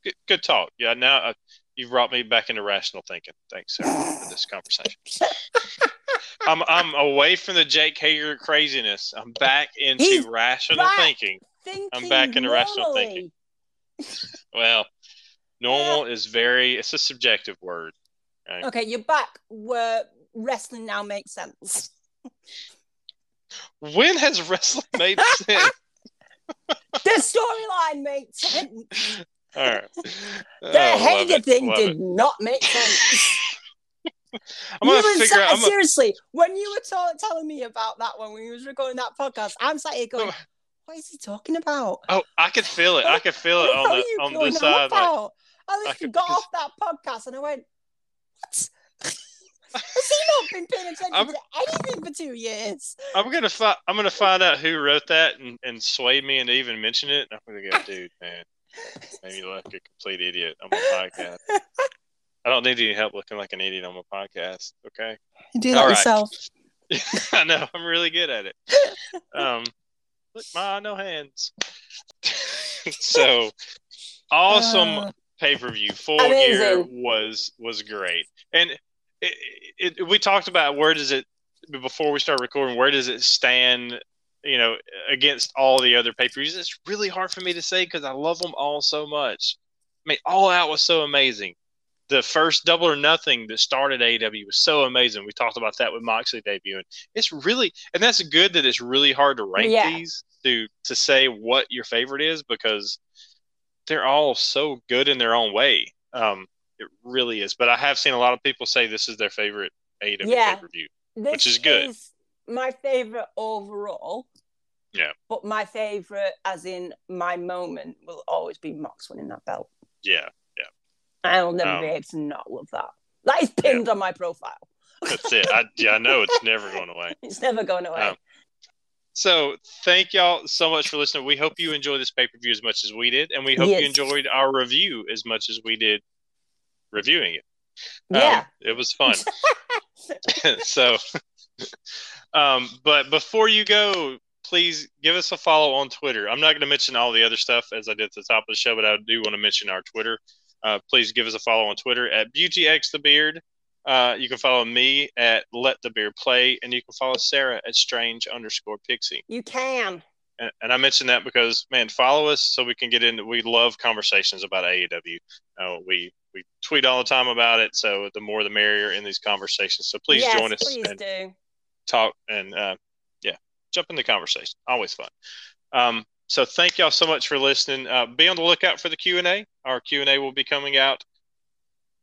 Good, good talk. Yeah. Now uh, you've brought me back into rational thinking. Thanks, Sarah, for this conversation. I'm I'm away from the Jake Hager craziness. I'm back into He's rational back. thinking. Thinking I'm back into rational thinking. Well, normal is very it's a subjective word. Okay, you're back where wrestling now makes sense. When has wrestling made sense? The storyline made sense. All right. The Oh, love Hager thing love did it. not make sense. I'm gonna figure sat- out. I'm gonna, seriously, when you were telling me about that one when we was recording that podcast, I'm sat here going, "What is he talking about? oh, I could feel it. I could feel it on the on this side. Like, about?" I I literally could- got off that podcast and I went, "What? Has he not been paying attention I'm- to anything for two years?" I'm gonna find. I'm gonna find out who wrote that and, and swayed me into even mention it. I'm gonna go, dude, man, made me look like a complete idiot on my podcast. I don't need any help looking like an idiot on my podcast. Okay. You do that that All right. yourself. I know. I'm really good at it. Um, look, my no hands. so awesome Uh, pay per view. Full Amazing. gear was was great, and it, it, it, we talked about where does it before we start recording. Where does it stand? You know, against all the other pay per views. It's really hard for me to say because I love them all so much. I mean, All Out was so amazing. The first Double or Nothing that started AEW was so amazing. We talked about that with Moxley debuting. It's really, and that's good that it's really hard to rank Yeah. these to to say what your favorite is because they're all so good in their own way. Um, it really is. But I have seen a lot of people say this is their favorite AEW Yeah. pay per view. Which is good. my favorite overall. Yeah. But my favorite, as in my moment, will always be Mox winning that belt. Yeah, yeah. I'll never Um, be able to not love that. That is pinned on my profile. that's it. I, yeah, I know it's never going away. It's never going away. Um, So thank y'all so much for listening. We hope you enjoyed this pay per view as much as we did, and we hope Yes. you enjoyed our review as much as we did reviewing it. Um, yeah. it was fun. so, um, but before you go, please give us a follow on Twitter. I'm not going to mention all the other stuff as I did at the top of the show, but I do want to mention our Twitter. Uh, please give us a follow on Twitter at BeautyX the Beard. Uh, you can follow me at Let the Beard Play, and you can follow Sarah at Strange underscore Pixie. You can. And, and I mentioned that because, man, follow us so we can get into. We love conversations about AEW. Uh, we we tweet all the time about it, so the more the merrier in these conversations. So please yes, join us Please and do. talk and uh, yeah, jump in the conversation. Always fun. Um, so thank y'all so much for listening. Uh, be on the lookout for the Q and A. Our Q and A will be coming out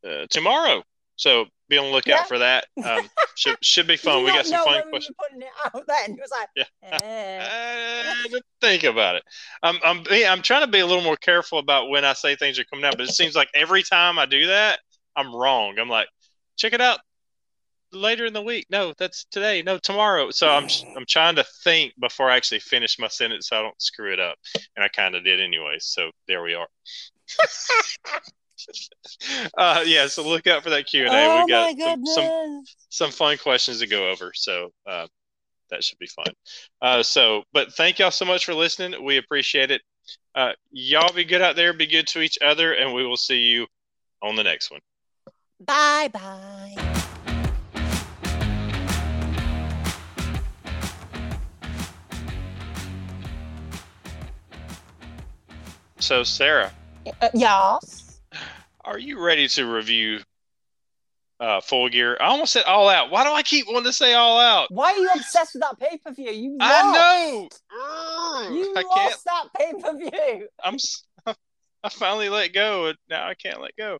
uh, tomorrow. So be on the lookout Yeah. for that. Um, should should be fun. We got some fun questions. We putting it out then. It was like, Yeah. eh. Uh, think about it. I'm I'm I'm trying to be a little more careful about when I say things are coming out, but it seems like every time I do that, I'm wrong. I'm like, check it out later in the week. No, that's today. No, tomorrow. So I'm I'm trying to think before I actually finish my sentence so I don't screw it up, and I kind of did anyway. So there we are. uh, yeah, so look out for that Q and A. oh We got my some, some some fun questions to go over. So uh, that should be fun. Uh, so, but thank y'all so much for listening. We appreciate it. Uh, y'all be good out there. Be good to each other, and we will see you on the next one. Bye bye. So, Sarah, Uh, yes. Are you ready to review uh, Full Gear? I almost said All Out. Why do I keep wanting to say All Out? Why are you obsessed with that pay per view? You lost. I know. You I can't. lost that pay per view. I'm. I finally let go, and now I can't let go.